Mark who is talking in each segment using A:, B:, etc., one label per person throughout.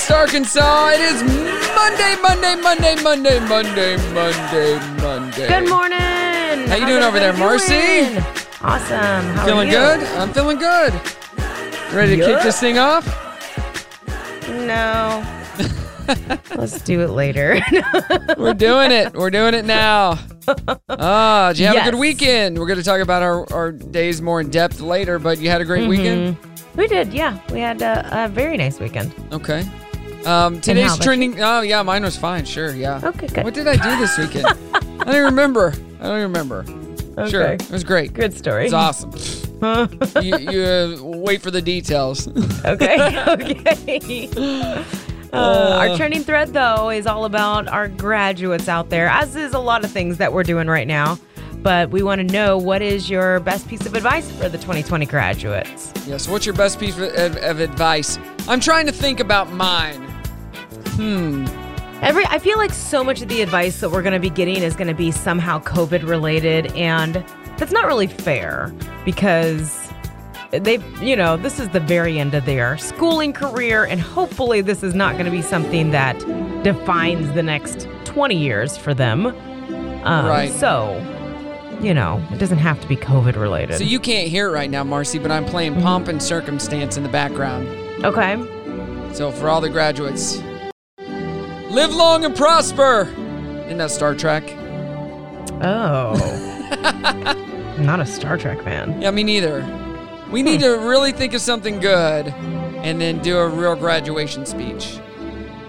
A: Northwest Arkansas. It is Monday, Monday, Monday, Monday, Monday, Monday, Monday.
B: Good morning.
A: How you doing over there, Marci?
B: Awesome. How
A: Feeling
B: are you?
A: good? I'm feeling good. Ready to kick this thing off?
B: No. Let's do it later.
A: We're doing it. We're doing it now. Ah, did you have a good weekend? We're going to talk about our, our days more in depth later, but you had a great weekend?
B: we did, yeah. We had a, a very nice weekend.
A: Okay. Um, today's trending. Oh, yeah, mine was fine. Sure, yeah.
B: Okay, good.
A: What did I do this weekend? I don't remember. I don't remember. Sure, it was great.
B: Good story.
A: It's awesome. you you uh, wait for the details.
B: Okay. okay. Uh, our trending thread, though, is all about our graduates out there, as is a lot of things that we're doing right now. But we want to know what is your best piece of advice for the 2020 graduates?
A: yeah. So, what's your best piece of, of advice? I'm trying to think about mine. Hmm.
B: Every, I feel like so much of the advice that we're going to be getting is going to be somehow COVID related, and that's not really fair because they, you know, this is the very end of their schooling career, and hopefully, this is not going to be something that defines the next 20 years for them. Um,
A: Right.
B: So, you know, it doesn't have to be COVID related.
A: So you can't hear it right now, Marci, but I'm playing
B: Mm-hmm.
A: Pomp and Circumstance in the background.
B: okay.
A: So for all the graduates, live long and prosper. Isn't that Star Trek?
B: Oh. not a Star Trek fan.
A: Yeah, me neither. We need to really think of something good and then do a real graduation speech.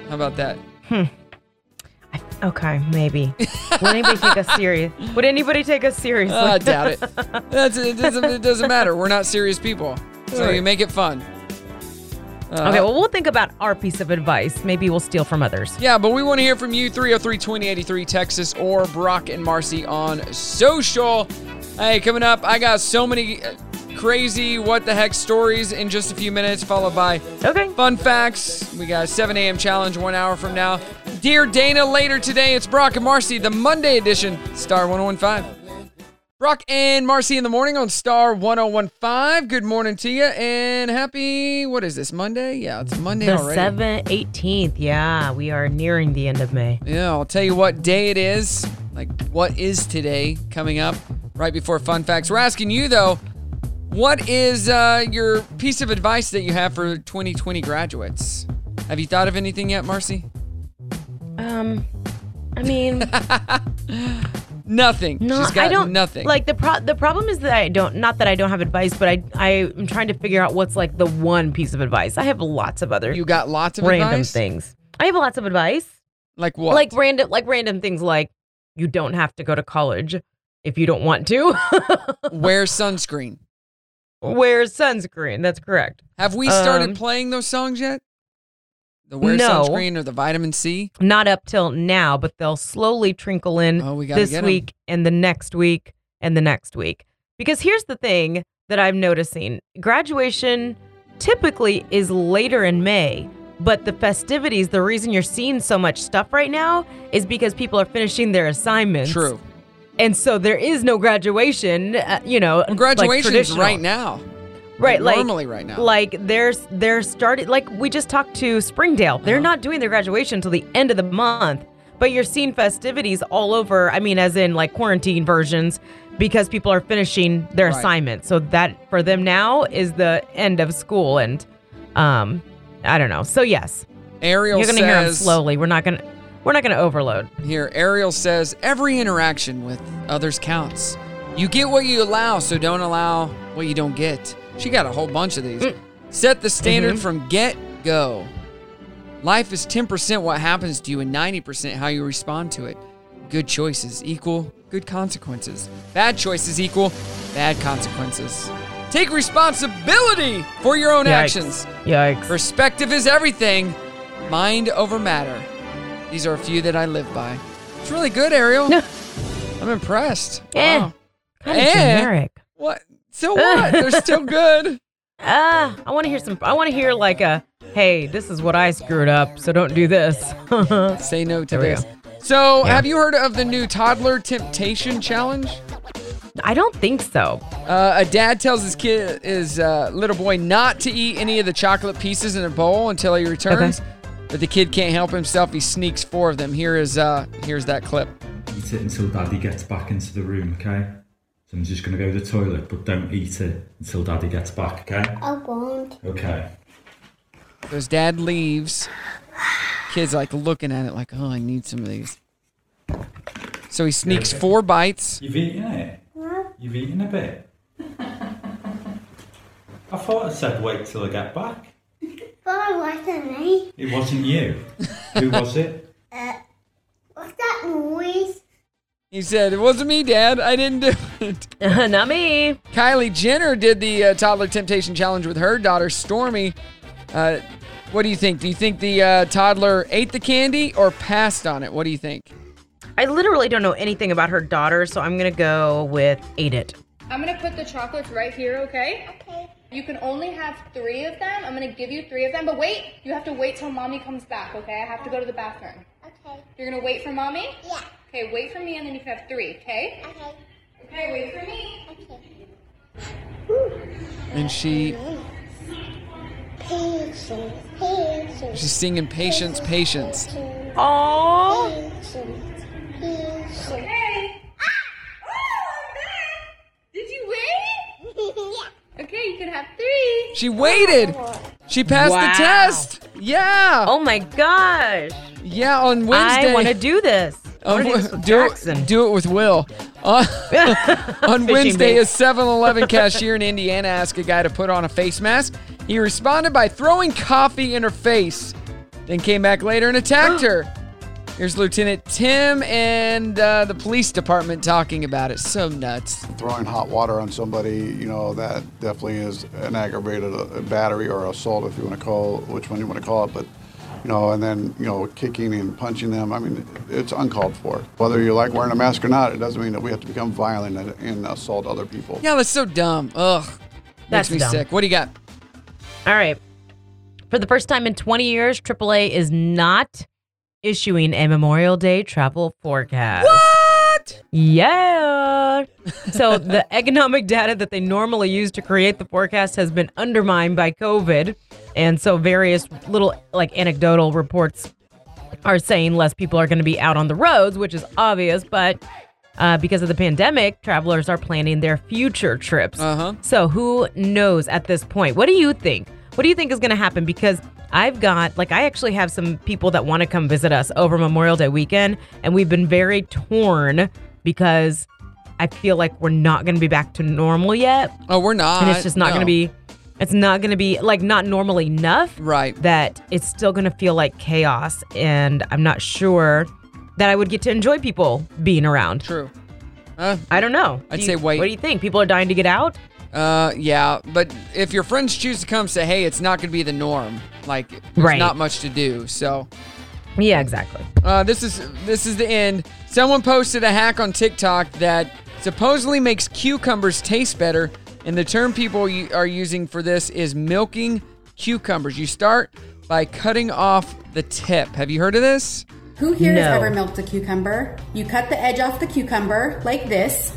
A: How about that? Hmm.
B: Okay, maybe. Would anybody take us serious? Would anybody take us seriously?
A: Oh, I doubt it. That's, it, doesn't, it doesn't matter. We're not serious people. So you make it fun. Uh,
B: Okay, well, we'll think about our piece of advice. Maybe we'll steal from others.
A: Yeah, but we want to hear from you 303 2083 Texas or Brock and Marci on social. Hey, coming up, I got so many uh, crazy what the heck stories in just a few minutes, followed by
B: Okay.
A: fun facts. We got a 7 a.m. challenge one hour from now. Dear Dana, later today, it's Brock and Marci, the Monday edition, Star 1015. Brock and Marci in the morning on Star 1015. Good morning to you and happy, what is this, Monday? Yeah, it's Monday
B: The
A: already.
B: 7th, 18th. Yeah, we are nearing the end of May.
A: Yeah, I'll tell you what day it is. Like, what is today coming up right before Fun Facts? We're asking you, though, what is uh, your piece of advice that you have for 2020 graduates? Have you thought of anything yet, Marci?
B: Um, I mean,
A: Nothing.
B: no,
A: She's got
B: I don't.
A: nothing.
B: Like the pro- the problem is that I don't. Not that I don't have advice, but I I am trying to figure out what's like the one piece of advice. I have lots of other
A: you got lots of
B: random
A: advice?
B: things. I have lots of advice.
A: Like what?
B: Like random like random things like you don't have to go to college if you don't want to.
A: wear sunscreen.
B: Wear sunscreen. That's correct.
A: Have we started
B: Um,
A: playing those songs yet? The wear
B: No.
A: sunscreen or the vitamin C?
B: Not up till now, but they'll slowly trickle in
A: Oh,
B: this week and the next week and the next week. Because here's the thing that I'm noticing graduation typically is later in May, but the festivities, the reason you're seeing so much stuff right now is because people are finishing their assignments.
A: True.
B: And so there is no graduation, uh, you know.
A: Well,
B: like
A: graduation's
B: traditional.
A: right now.
B: Right, like
A: normally right now.
B: Like there's they're started like we just talked to Springdale. They're
A: Uh-huh.
B: not doing their graduation until the end of the month. But you're seeing festivities all over, I mean as in like quarantine versions because people are finishing their
A: Right.
B: assignments. So that for them now is the end of school and um I don't know. So yes,
A: Ariel
B: you're going to hear them slowly. We're not to we're not going to overload.
A: here. Ariel says every interaction with others counts. You get what you allow, so don't allow what you don't get. She got a whole bunch of these. Set the standard
B: Mm-hmm.
A: from get go. Life is 10% what happens to you and 90% how you respond to it. good choices equal good consequences. Bad choices equal bad consequences. Take responsibility for your own
B: Yikes.
A: actions.
B: Yikes.
A: Perspective is everything. Mind over matter. These are a few that I live by. It's really good, Ariel. I'm impressed.
B: Eh.
A: Wow.
B: Kind of
A: Eh.
B: generic.
A: What? So what? They're still good.
B: Ah, I want to hear some. I want to hear like a, hey, this is what I screwed up, so don't do this.
A: Say no to
B: There we
A: this.
B: go.
A: So,
B: Yeah.
A: have you heard of the new toddler temptation challenge?
B: I don't think so.
A: Uh, a dad tells his kid, his uh, little boy, not to eat any of the chocolate pieces in a bowl until he returns. But the kid can't help himself. He sneaks four of them. Here is uh, here's that clip.
C: eat it until daddy gets back into the room, okay? So I'm just gonna go to the toilet, but don't eat it until daddy gets back, okay?
D: I won't.
A: So
C: Okay.
A: his dad leaves. Kid's like looking at it, like, oh, I need some of these. So he sneaks four bites.
C: You've eaten it? You've eaten a bit? I thought I said wait till I get back.
D: But I wasn't me.
C: It wasn't you. Who was it?
D: Uh, what's that noise?
A: He said, it wasn't me, Dad. I didn't do it.
B: Not me.
A: Kylie Jenner did the uh, toddler temptation challenge with her daughter Stormi. Uh, what do you think? Do you think the uh, toddler ate the candy or passed on it? What do you think?
B: I literally don't know anything about her daughter, so I'm gonna go with ate it.
E: I'm gonna put the chocolates right here, okay?
D: Okay.
E: You can only have three of them. I'm gonna give you three of them, but wait, you have to wait till mommy comes back, okay? I have to go to the bathroom.
D: Okay.
E: You're gonna wait for mommy?
D: Yeah.
E: Okay, wait for me and then you can have three, okay?
D: Okay.
E: Okay, wait for me.
D: Okay.
A: And she
D: Patience. Patience.
A: she's singing patience, patience.
B: Aww.
D: Patience. Patience.
E: Okay. Ah! Did you wait?
D: yeah.
E: Okay, you can have three.
A: She waited. She passed
B: Wow.
A: the test. Yeah.
B: Oh my gosh.
A: Yeah, on Wednesday.
B: I want to do this. I
A: on
B: want to do
A: Wed-
B: this with
A: do,
B: Jackson.
A: it, do it with Will. On, on Wednesday, a 7 Eleven cashier in Indiana asked a guy to put on a face mask. He responded by throwing coffee in her face, then came back later and attacked her. Here's Lieutenant Tim and uh, the police department talking about it. So nuts.
F: throwing hot water on somebody, you know, that definitely is an aggravated uh, battery or assault, if you want to call which one you want to call it. But you know, and then you know, kicking and punching them. I mean, it's uncalled for. Whether you like wearing a mask or not, it doesn't mean that we have to become violent and, and assault other people.
A: Yeah, that's so dumb. Ugh. Makes me
B: dumb.
A: sick. What do you got?
B: All right. For the first time in 20 years, AAA is not issuing a Memorial Day travel forecast.
A: What?
B: Yeah. So the economic data that they normally use to create the forecast has been undermined by COVID. And so various little like anecdotal reports are saying less people are going to be out on the roads, which is obvious, but uh, because of the pandemic, travelers are planning their future trips.
A: Uh-huh.
B: So who knows at this point? What do you think? What do you think is going to happen? Because I've got, like, I actually have some people that want to come visit us over Memorial Day weekend, and we've been very torn because I feel like we're not going to be back to normal yet.
A: Oh, we're not.
B: And it's just not
A: No.
B: going to be, it's not going to be, like, not normal enough
A: Right.
B: that it's still going to feel like chaos. And I'm not sure that I would get to enjoy people being around.
A: True. Uh,
B: I don't know.
A: I'd
B: Do
A: say wait.
B: What do you think? People are dying to get out?
A: Uh, yeah, but if your friends choose to come, say, hey, it's not going to be the norm. Like, there's
B: Right.
A: not much to do. So,
B: Yeah, exactly.
A: uh, this is this is the end. Someone posted a hack on TikTok that supposedly makes cucumbers taste better, and the term people are using for this is milking cucumbers. You start by cutting off the tip. Have you heard of this?
G: Who here has ever milked a cucumber? You cut the edge off the cucumber like this,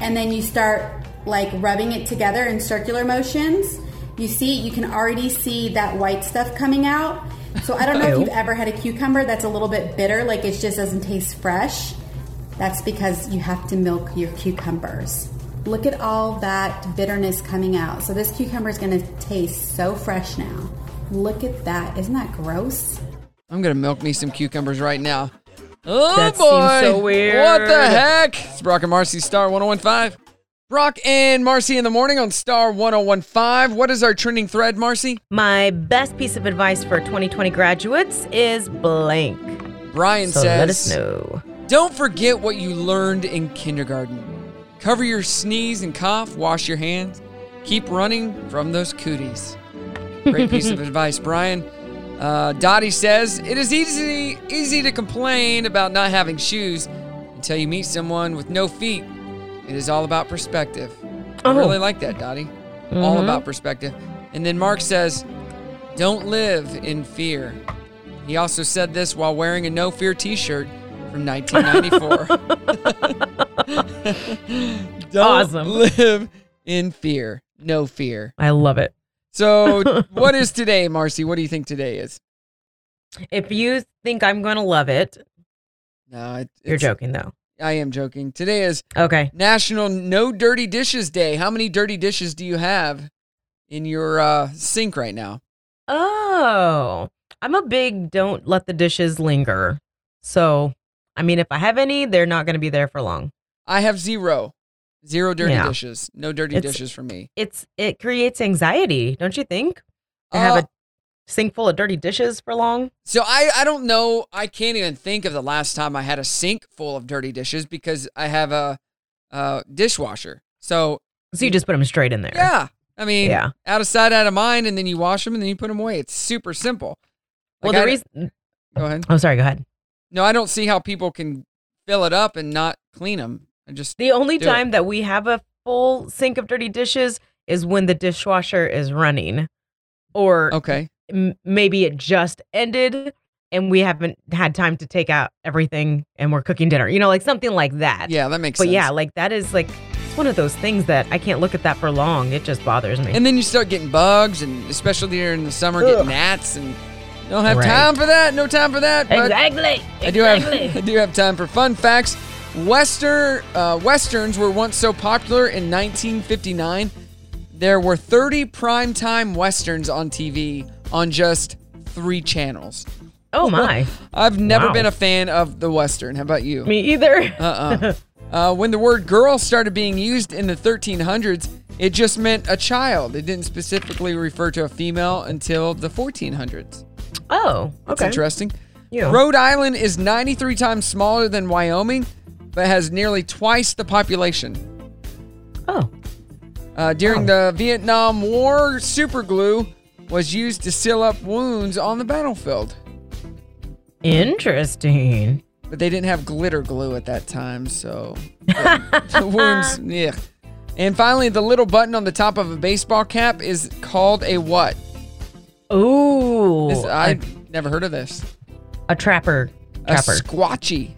G: and then you start like rubbing it together in circular motions. You see, you can already see that white stuff coming out. So I don't know if you've ever had a cucumber that's a little bit bitter, like it just doesn't taste fresh. That's because you have to milk your cucumbers. Look at all that bitterness coming out. So this cucumber is going to taste so fresh now. Look at that. Isn't that gross?
A: I'm gonna milk me some cucumbers right now. Oh
B: That
A: boy!
B: seems so weird.
A: What the heck? It's Brock and Marci Star 1015. Brock and Marci in the morning on Star 1015. What is our trending thread, Marci?
B: My best piece of advice for 2020 graduates is blank.
A: Brian
B: So
A: says
B: let us know.
A: Don't forget what you learned in kindergarten. Cover your sneeze and cough, wash your hands, keep running from those cooties. Great piece of advice, Brian. Uh, Dottie says it is easy easy to complain about not having shoes until you meet someone with no feet. It is all about perspective. I
B: Oh.
A: really like that, Dottie. All
B: Mhm.
A: about perspective. And then Mark says, "Don't live in fear." He also said this while wearing a No Fear T-shirt from 1994. Don't
B: Awesome.
A: live in fear. No fear.
B: I love it.
A: So, what is today, Marci? What do you think today is?
B: If you think I'm going to love it,
A: No, it,
B: you're joking though.
A: I am joking. Today is
B: Okay.
A: National No Dirty Dishes Day. How many dirty dishes do you have in your uh, sink right now?
B: Oh, I'm a big don't let the dishes linger. So, I mean, if I have any, they're not going to be there for long.
A: I have zero. Zero dirty
B: Yeah.
A: dishes. No dirty
B: It's-
A: dishes for me.
B: It's it creates anxiety, don't you think? To have
A: Uh,
B: a sink full of dirty dishes for long.
A: So I, I don't know. I can't even think of the last time I had a sink full of dirty dishes because I have a, uh dishwasher. So
B: So you just put them straight in there.
A: yeah, I mean,
B: Yeah.
A: out of sight, out of mind, and then you wash them and then you put them away. It's super simple.
B: Well, the
A: I-
B: reason.
A: Go ahead.
B: Oh, sorry. Go ahead.
A: No, I don't see how people can fill it up and not clean them. I just
B: The only
A: do it.
B: time that we have a full sink of dirty dishes is when the dishwasher is running, or
A: okay.
B: m- maybe it just ended and we haven't had time to take out everything and we're cooking dinner. You know, like something like that.
A: Yeah, that makes
B: But
A: sense.
B: yeah, like that is like it's one of those things that I can't look at that for long. It just bothers me.
A: And then you start getting bugs, and especially during the summer,
B: Ugh.
A: get gnats, and don't have
B: Right.
A: time for that. No time for that. But
B: exactly.
A: I do have. I do have time for fun facts. Western uh, westerns were once so popular in 1959. There were 30 primetime westerns on TV on just three channels.
B: oh my.
A: I've never
B: Wow.
A: been a fan of the western. How about you?
B: Me either.
A: Uh-uh. uh, when the word girl started being used in the 1300s, it just meant a child. It didn't specifically refer to a female until the 1400s.
B: Oh,
A: That's
B: okay.
A: interesting.
B: Yeah.
A: Rhode Island is 93 times smaller than Wyoming, but has nearly twice the population.
B: Oh.
A: Uh, during the Vietnam War, super glue was used to seal up wounds on the battlefield.
B: Interesting.
A: But they didn't have glitter glue at that time, so the wounds, yeah. And finally, the little button on the top of a baseball cap is called a what?
B: Ooh.
A: This, I
B: a,
A: never heard of this.
B: a trapper.
A: A
B: Trapper.
A: squatchy.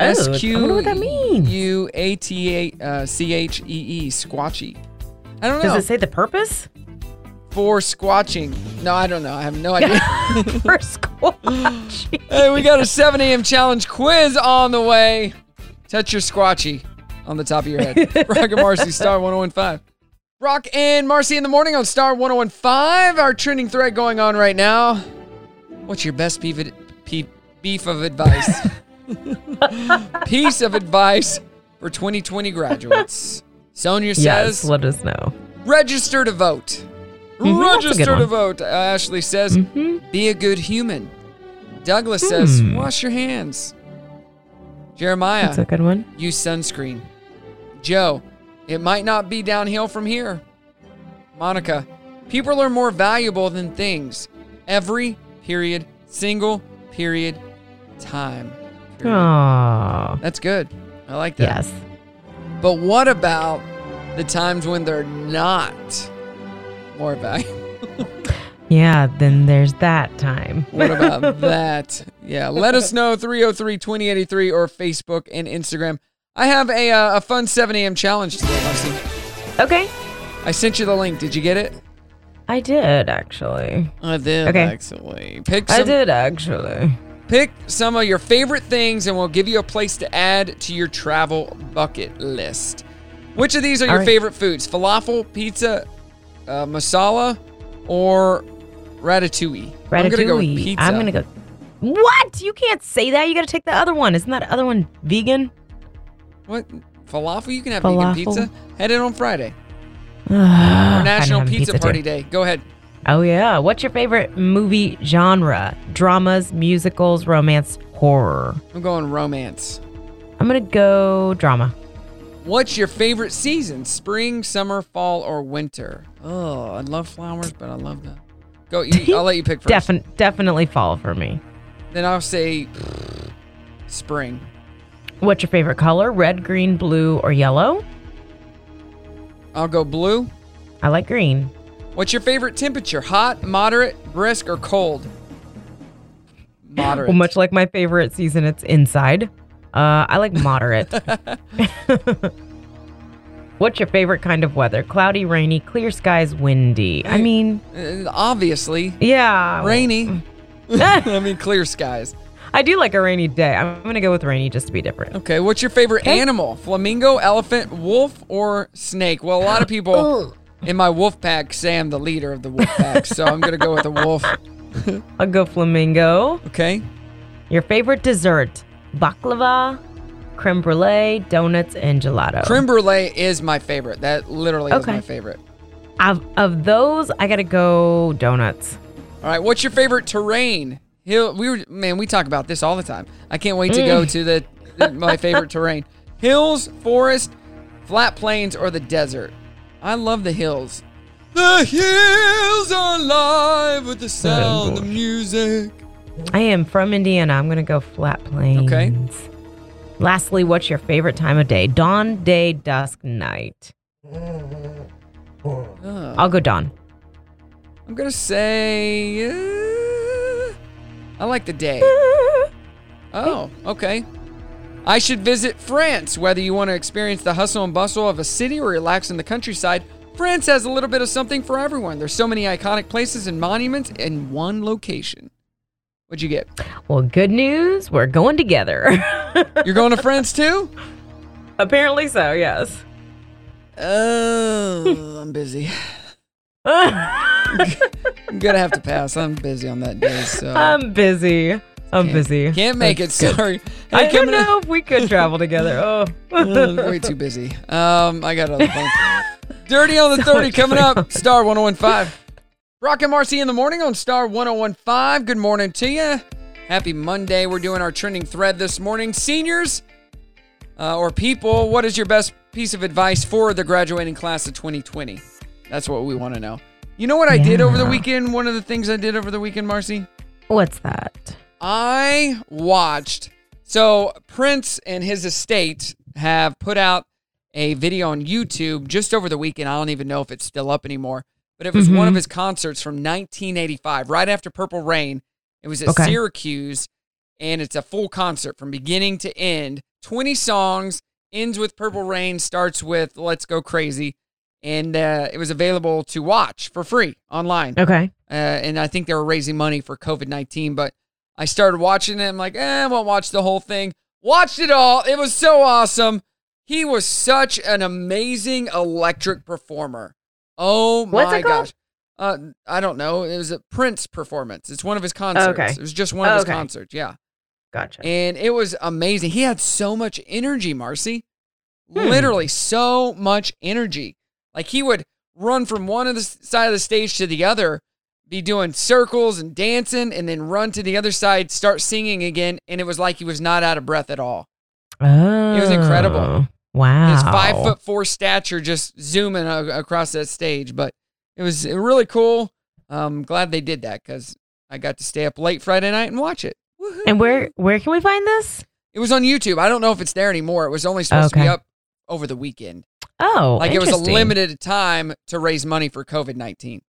B: Oh, I
A: S
B: wonder
A: Q
B: what that means.
A: U A T A C H E E squatchy. I don't know.
B: Does it say the purpose?
A: For squatching. No, I don't know. I have no idea.
B: For squatchy.
A: hey, we got a 7 a.m. challenge quiz on the way. Touch your squatchy on the top of your head. Brock and Marci, Star 1015. Brock and Marci in the morning on Star 1015. Our trending thread going on right now. What's your best beef, beef, beef of advice? Piece of advice for 2020 graduates. Sonia says,
B: yes, let us know.
A: register to vote.
B: Mhm, good
A: Register to vote. Uh, Ashley says,
B: Mhm.
A: be a good human. Douglas says,
B: Hmm.
A: wash your hands. Jeremiah,
B: That's a good one.
A: use sunscreen. Joe, it might not be downhill from here. Monica, people are more valuable than things. Every period, single period, time. period.
B: Aw.
A: That's good. I like that.
B: Yes.
A: But what about the times when they're not more valuable?
B: Yeah, then there's that time.
A: What about that? Yeah, let us know 303 2083 or Facebook and Instagram. I have a, uh, a fun 7 a.m. challenge today, Marci.
B: Okay.
A: I sent you the link. Did you get it?
B: I did actually.
A: I did,
B: Okay.
A: actually. Pick
B: I
A: some,
B: did actually.
A: Pick some of your favorite things and we'll give you a place to add to your travel bucket list. Which of these are your
B: right.
A: favorite foods? Falafel, pizza, uh, masala, or ratatouille?
B: Ratatouille.
A: I'm gonna go with pizza.
B: I'm gonna go. What? You can't say that. You got to take the other one. Isn't that other one vegan?
A: What? Falafel? You can have
B: Falafel.
A: vegan pizza. Head in on Friday. National Pizza, Party
B: Day.
A: Day. Go ahead.
B: Oh yeah. What's your favorite movie genre? Dramas, musicals, romance, horror.
A: I'm going romance.
B: I'm gonna go drama.
A: What's your favorite season? Spring, summer, fall, or winter? Oh, I love flowers, but I love that. Go. You, I'll let you pick first.
B: Defin- definitely fall for me.
A: Then I'll say spring.
B: What's your favorite color? Red, green, blue, or yellow?
A: I'll go blue.
B: I like green.
A: What's your favorite temperature? Hot, moderate, brisk, or cold? Moderate.
B: Well, much like my favorite season, it's inside. Uh, I like moderate. What's your favorite kind of weather? Cloudy, rainy, clear skies, windy. I mean,
A: Uh, obviously,
B: yeah.
A: rainy. I mean, clear skies.
B: I do like a rainy day. I'm gonna go with rainy just to be different.
A: Okay, what's your favorite
B: Okay.
A: animal? Flamingo, elephant, wolf, or snake? Well, a lot of people in my wolf pack say I'm the leader of the wolf pack, so I'm gonna go with the wolf.
B: I'll go flamingo.
A: Okay.
B: Your favorite dessert? Baklava, creme brulee, donuts, and gelato.
A: Creme brulee is my favorite. That literally is my favorite.
B: Of, of those, I gotta go donuts.
A: All right, what's your favorite terrain? Hill. We were man. We talk about this all the time. I can't wait to go to the, the- my favorite terrain: hills, forest, flat plains, or the desert. I love the hills. The hills are alive with the sound of music.
B: I am from Indiana. I'm gonna go flat plains.
A: Okay.
B: Lastly, what's your favorite time of day? Dawn, day, dusk, night.
A: Uh,
B: I'll go dawn.
A: I'm gonna say. uh, I like the day. Oh, okay. I should visit France. Whether you want to experience the hustle and bustle of a city or relax in the countryside, France has a little bit of something for everyone. There's so many iconic places and monuments in one location. What'd you get?
B: Well, good news. We're going together.
A: You're going to France too?
B: Apparently so. Yes.
A: Oh, I'm busy. I'm gonna have to pass. I'm busy on that day, so
B: I'm busy. I'm
A: Can't-
B: busy.
A: can't make it.
B: That's good.
A: Sorry.
B: I
A: Hey,
B: don't
A: coming up-
B: know if we could travel together. Oh.
A: Way too busy. Um, I got other things. Dirty on the 30 coming up. Star 1015. Brock and Marci in the morning on Star 1015. Good morning to you. Happy Monday. We're doing our trending thread this morning. Seniors uh, or people, what is your best piece of advice for the graduating class of 2020? That's what we want to know. You know what I did over the
B: Yeah.
A: weekend? One of the things I did over the weekend, Marci?
B: What's that?
A: I watched. So Prince and his estate have put out a video on YouTube just over the weekend. I don't even know if it's still up anymore, but it was one of
B: Mhm.
A: his concerts from 1985, right after Purple Rain. It was at
B: Okay.
A: Syracuse, and it's a full concert from beginning to end. 20 songs, ends with Purple Rain, starts with Let's Go Crazy, and uh, it was available to watch for free online
B: Okay.
A: uh, and I think they were raising money for COVID 19. But I started watching it. I'm like, eh, I won't watch the whole thing. Watched it all. It was so awesome. He was such an amazing electric performer. Oh my
B: What's it called?
A: gosh. Uh, I don't know. It was a Prince performance. It's one of his concerts.
B: Okay.
A: It was just one of his
B: Okay.
A: concerts. Yeah.
B: Gotcha.
A: And it was amazing. He had so much energy, Marci.
B: Hmm.
A: Literally so much energy. Like he would run from one of the side of the stage to the other, be doing circles and dancing, and then run to the other side, start singing again, and it was like he was not out of breath at all.
B: Oh.
A: it was incredible.
B: Wow.
A: His five foot four stature just zooming a- across that stage, but it was really cool. I'm um, glad they did that because I got to stay up late Friday night and watch it.
B: And where where can we find this?
A: It was on YouTube. I don't know if it's there anymore. It was only supposed to be up over the weekend.
B: Oh,
A: like it was a limited time to raise money for COVID nineteen.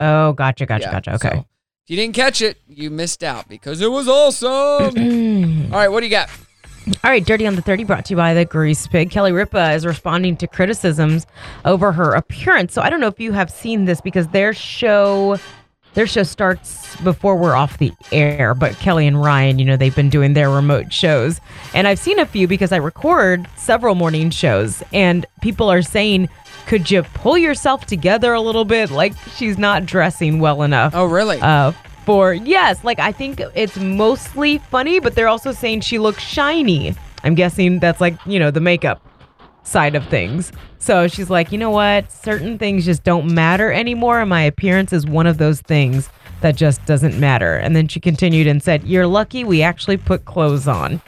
B: Oh, gotcha, gotcha, gotcha. Okay.
A: If you didn't catch it, you missed out because it was awesome. All right, what do you got?
B: All right, Dirty on the 30 brought to you by the Grease Pig. Kelly Ripa is responding to criticisms over her appearance. So I don't know if you have seen this because their show their show starts before we're off the air, but Kelly and Ryan, you know, they've been doing their remote shows. And I've seen a few because I record several morning shows and people are saying, "Could you pull yourself together a little bit? Like she's not dressing well enough."
A: Oh, really?
B: uh, for yes, like I think it's mostly funny, but they're also saying she looks shiny. I'm guessing that's like you know the makeup. Side of things. So she's like, you know what? Certain things just don't matter anymore. And my appearance is one of those things that just doesn't matter. And then she continued and said, You're lucky we actually put clothes on.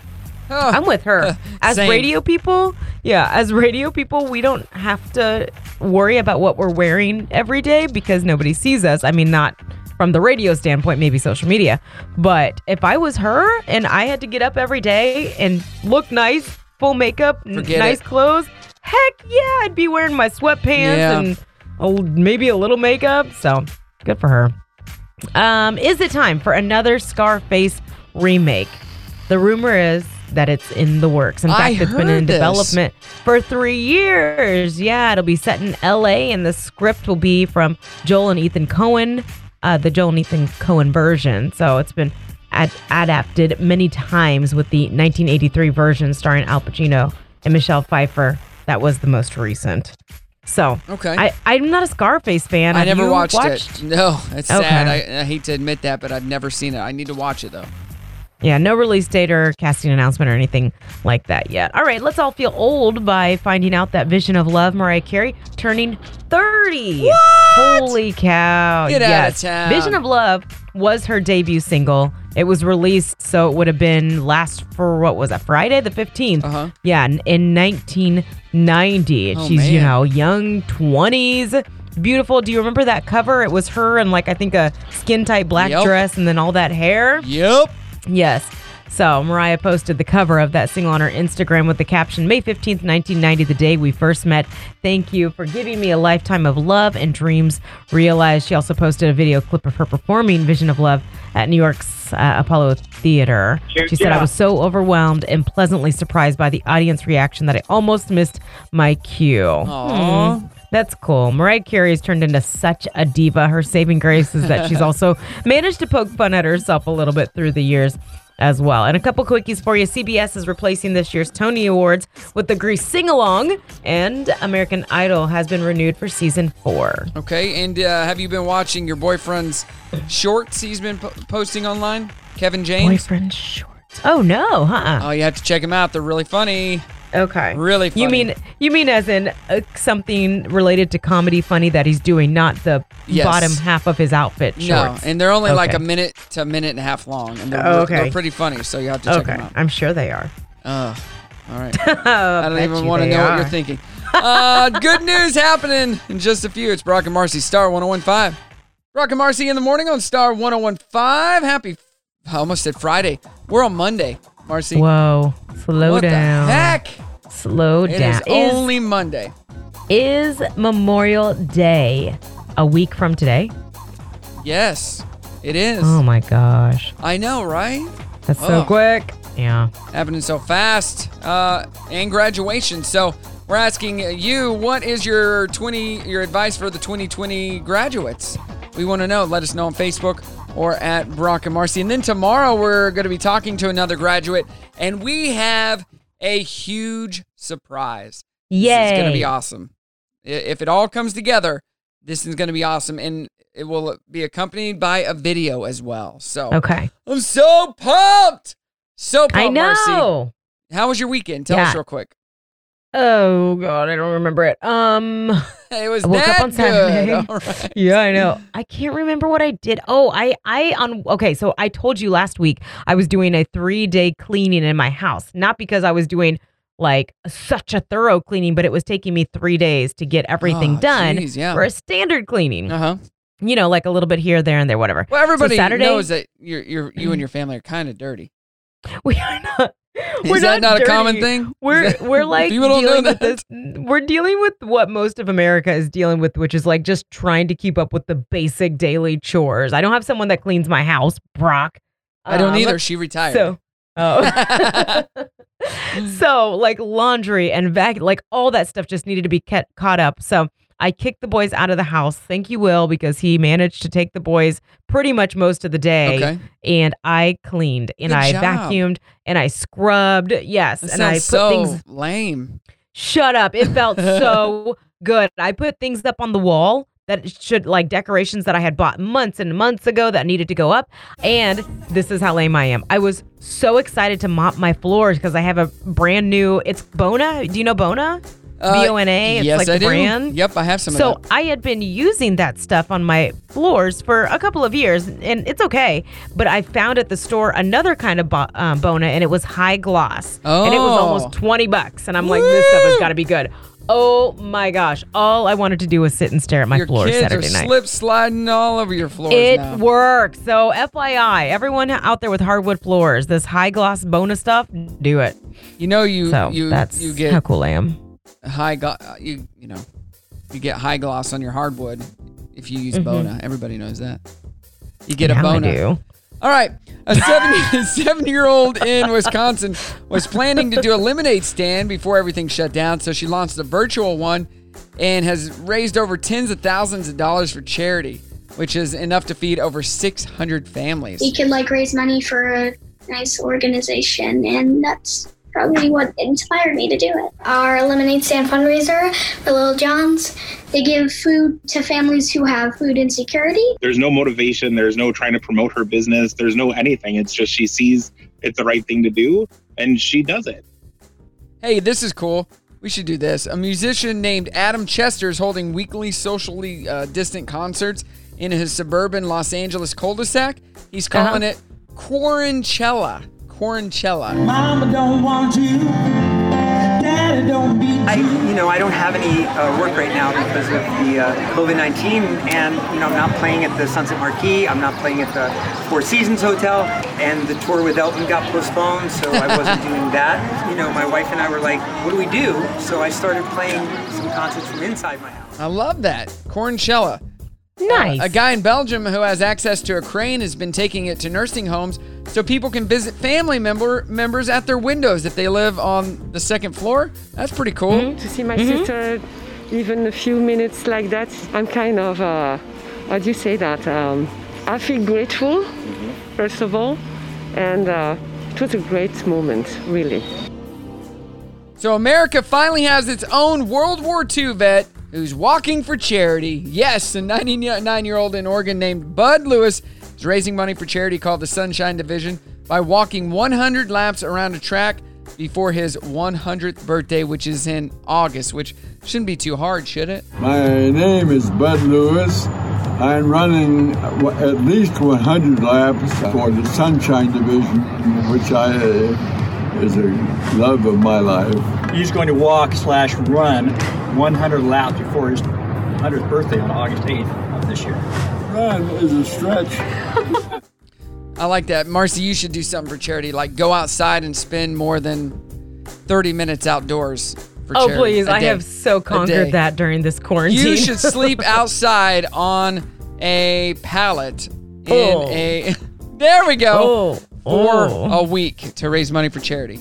B: I'm with her. As
A: Same.
B: radio people, yeah, as radio people, we don't have to worry about what we're wearing every day because nobody sees us. I mean, not from the radio standpoint, maybe social media. But if I was her and I had to get up every day and look nice, full makeup,
A: Forget
B: nice
A: it.
B: clothes, heck yeah, I'd be wearing my sweatpants
A: Yeah.
B: and a, maybe a little makeup. So good for her. Um, is it time for another Scarface remake? The rumor is that it's in the works. In
A: I
B: fact, it's been in
A: this.
B: development for three years. Yeah, it'll be set in LA, and the script will be from Joel and Ethan Coen, uh, the Joel and Ethan Coen version. So it's been ad- adapted many times with the 1983 version starring Al Pacino and Michelle Pfeiffer. That was the most recent. So
A: Okay.
B: I, I'm not a Scarface fan.
A: I
B: Have
A: never
B: you
A: watched,
B: watched
A: it. No, it's
B: Okay.
A: sad. I, I hate to admit that, but I've never seen it. I need to watch it though.
B: Yeah, no release date or casting announcement or anything like that yet. All right, let's all feel old by finding out that Vision of Love, Mariah Carey, turning 30. What? Holy cow.
A: Get
B: yes.
A: town.
B: Vision of Love was her debut single. It was released, so it would have been last for what was that, Friday the 15th?
A: Uh-huh.
B: Yeah, in, in 1990.
A: Oh,
B: She's, you know, young 20s. Beautiful. Do you remember that cover? It was her in like I think a skin tight black
A: Yep.
B: dress and then all that hair.
A: Yep.
B: Yes. So Mariah posted the cover of that single on her Instagram with the caption May 15th, 1990, the day we first met. Thank you for giving me a lifetime of love and dreams realized. She also posted a video clip of her performing Vision of Love at New York's uh, Apollo Theater. She said, I was so overwhelmed and pleasantly surprised by the audience reaction that I almost missed my cue.
A: Aw.
B: Hmm. That's cool. Mariah Carey has turned into such a diva. Her saving grace is that she's also managed to poke fun at herself a little bit through the years as well. And a couple quickies for you. CBS is replacing this year's Tony Awards with the Grease Sing Along, and American Idol has been renewed for season four.
A: Okay. And uh, have you been watching your boyfriend's shorts he's been po- posting online? Kevin James.
B: Boyfriend shorts. Oh no, huh?
A: Oh, you have to check them out. They're really funny.
B: Okay.
A: Really funny.
B: You mean you mean as in uh, something related to comedy funny that he's doing, not the
A: Yes.
B: bottom half of his outfit shorts.
A: No, and they're only like a minute to a minute and a half long, and they're,
B: okay.
A: they're pretty funny. So you have to check
B: Okay,
A: them out.
B: I'm sure they are.
A: Oh, all right.
B: I
A: don't even want to know what you're thinking. Uh, good news happening in just a few. It's Brock and Marci, Star 1015. Brock and Marci in the morning on Star 1015. Happy, I almost said Friday. We're on Monday, Marci.
B: Whoa, slow
A: what
B: down.
A: the heck?
B: Slow
A: It
B: down.
A: is only Monday.
B: is Memorial Day a week from today?
A: Yes, it is.
B: Oh my gosh,
A: I know, right?
B: that's so
A: Oh.
B: quick. Yeah.
A: happening so fast uh, and graduation so we're asking you what is your 20 your advice for the 2020 graduates we want to know let us know on facebook or at brock and marci and then tomorrow we're going to be talking to another graduate and we have a huge surprise this is going to be awesome if it all comes together this is going to be awesome and it will be accompanied by a video as well so
B: Okay.
A: i'm so pumped so pumped
B: I
A: Marci.
B: know.
A: How was your weekend? Tell
B: Yeah.
A: us real quick.
B: Oh god, I don't remember it. Um
A: It was
B: I woke
A: that
B: up on Saturday.
A: good. All right.
B: Yeah, I know. I can't remember what I did. Oh, I I on okay, so I told you last week I was doing a 3-day cleaning in my house. Not because I was doing like such a thorough cleaning, but it was taking me 3 days to get everything
A: Oh,
B: done
A: geez, yeah.
B: for a standard cleaning.
A: Uh huh.
B: You know, like a little bit here, there, and there, whatever.
A: Well, everybody
B: Saturday-
A: knows that you're, you're, you and your family are kind of dirty.
B: We are not.
A: Is
B: we're
A: that not a common thing?
B: We're we're like
A: people don't know
B: dealing with
A: that.
B: this. We're dealing with what most of America is dealing with, which is like just trying to keep up with the basic daily chores. I don't have someone that cleans my house, Brock.
A: I don't
B: Um,
A: either. She retired.
B: So, oh. so like laundry and vac, like all that stuff just needed to be kept, caught up. So I kicked the boys out of the house. Thank you, Will, because he managed to take the boys pretty much most of the day.
A: Okay.
B: And I cleaned and
A: Good
B: I
A: job.
B: vacuumed and I scrubbed. Yes.
A: that
B: and I put
A: so
B: things.
A: lame.
B: Shut up. It felt so good. I put things up on the wall that should like decorations that I had bought months and months ago that needed to go up. And this is how lame I am. I was so excited to mop my floors because I have a brand new it's Bona. Do you know Bona?
A: Uh,
B: B O N A. It's
A: yes,
B: like
A: I
B: the
A: do.
B: brand.
A: Yep, I have some
B: So
A: of that.
B: I had been using that stuff on my floors for a couple of years, and it's okay. But I found at the store another kind of bo- um, Bona, and it was high gloss, and it was
A: Oh.
B: almost twenty bucks. And I'm like, this stuff has got to be good. Oh my gosh! All I wanted to do was sit and stare at my
A: Your
B: floor
A: kids
B: Saturday
A: are
B: night.
A: slip sliding all over your floors
B: It
A: now.
B: works. So FYI, everyone out there with hardwood floors, this high gloss Bona stuff, do it.
A: You know you
B: So
A: you
B: that's
A: you get
B: how cool I am.
A: High glo- uh, you you know you get high gloss on your hardwood if you use
B: Mhm.
A: Bona. Everybody knows that. You get a
B: Now I
A: Bona.
B: do.
A: All right. A 70 seven year old in Wisconsin was planning to do a lemonade stand before everything shut down, so she launched a virtual one and has raised over tens of thousands of dollars for charity, which is enough to feed over 600 families.
H: we can like raise money for a nice organization and that's probably what inspired me to do it our lemonade stand fundraiser for little johns they give food to families who have food insecurity
I: There's no motivation. There's no trying to promote her business. There's no anything. It's just she sees it's the right thing to do and she does it.
A: Hey, this is cool. We should do this. A musician named Adam Chester is holding weekly socially uh, distant concerts in his suburban Los Angeles cul-de-sac. He's calling it Quaranchella. Quaranchella.
J: Mama don't want you. Daddy don't beat you. I, you know, I don't have any uh, work right now because of the uh, COVID-19, and you know, I'm not playing at the Sunset Marquis. I'm not playing at the Four Seasons Hotel, and the tour with Elton got postponed, so I wasn't doing that. You know, my wife and I were like, "What do we do?" So I started playing some concerts from inside my house.
A: I love that. Quaranchella.
B: Nice.
A: a guy in Belgium who has access to a crane has been taking it to nursing homes so people can visit family member members at their windows if they live on the second floor. That's pretty cool.
K: to see my sister even a few minutes like that i'm kind of uh, how do you say that um, i feel grateful first of all and uh, it was a great moment really
A: So America finally has its own World War II vet who's walking for charity. Yes, a 99-year-old in Oregon named Bud Lewis is raising money for charity called the Sunshine Division by walking 100 laps around a track before his 100th birthday, which is in August, which shouldn't be too hard, should it?
L: My name is Bud Lewis. I'm running at least 100 laps for the Sunshine Division, which I is a love of my life.
M: He's going to walk slash run 100 laps before his 100th birthday on August 8th of this year.
L: Run is a stretch.
A: I like that. Marci, you should do something for charity, like go outside and spend more than 30 minutes outdoors for
B: Oh,
A: charity.
B: please.
A: a
B: I
A: day.
B: have so conquered that during this quarantine.
A: You should sleep outside on a pallet in
B: Oh.
A: a. There we go.
B: Oh.
A: For
B: Oh.
A: a week to raise money for charity.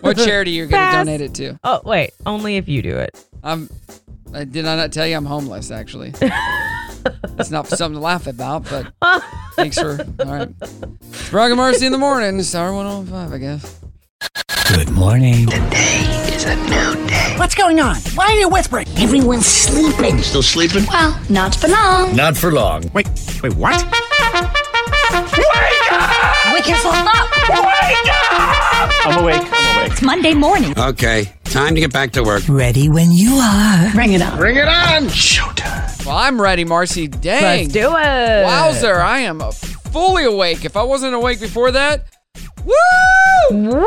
A: what charity you're going to
B: Pass.
A: donate it to?
B: Oh, wait. Only if you do it.
A: I'm. I did I not tell you I'm homeless? Actually, it's not something to laugh about. But thanks for. All right, it's Brock and Marci in the morning. Star 105, I guess.
N: Good morning. Today is a new day. What's going on? Why are you whispering? Everyone's sleeping. Still sleeping?
H: well not for long
N: Not for long. Wait, wait, what?
O: Wake yourself up! Wake up!
M: I'm awake. I'm awake.
O: It's Monday morning.
N: Okay, time to get back to work. Ready when you are.
O: Bring it on.
A: Bring it on! Showtime. Well, I'm ready, Marci. Dang.
B: Let's do it.
A: Wowzer, I am fully awake. If I wasn't awake before that, woo!
B: Woo!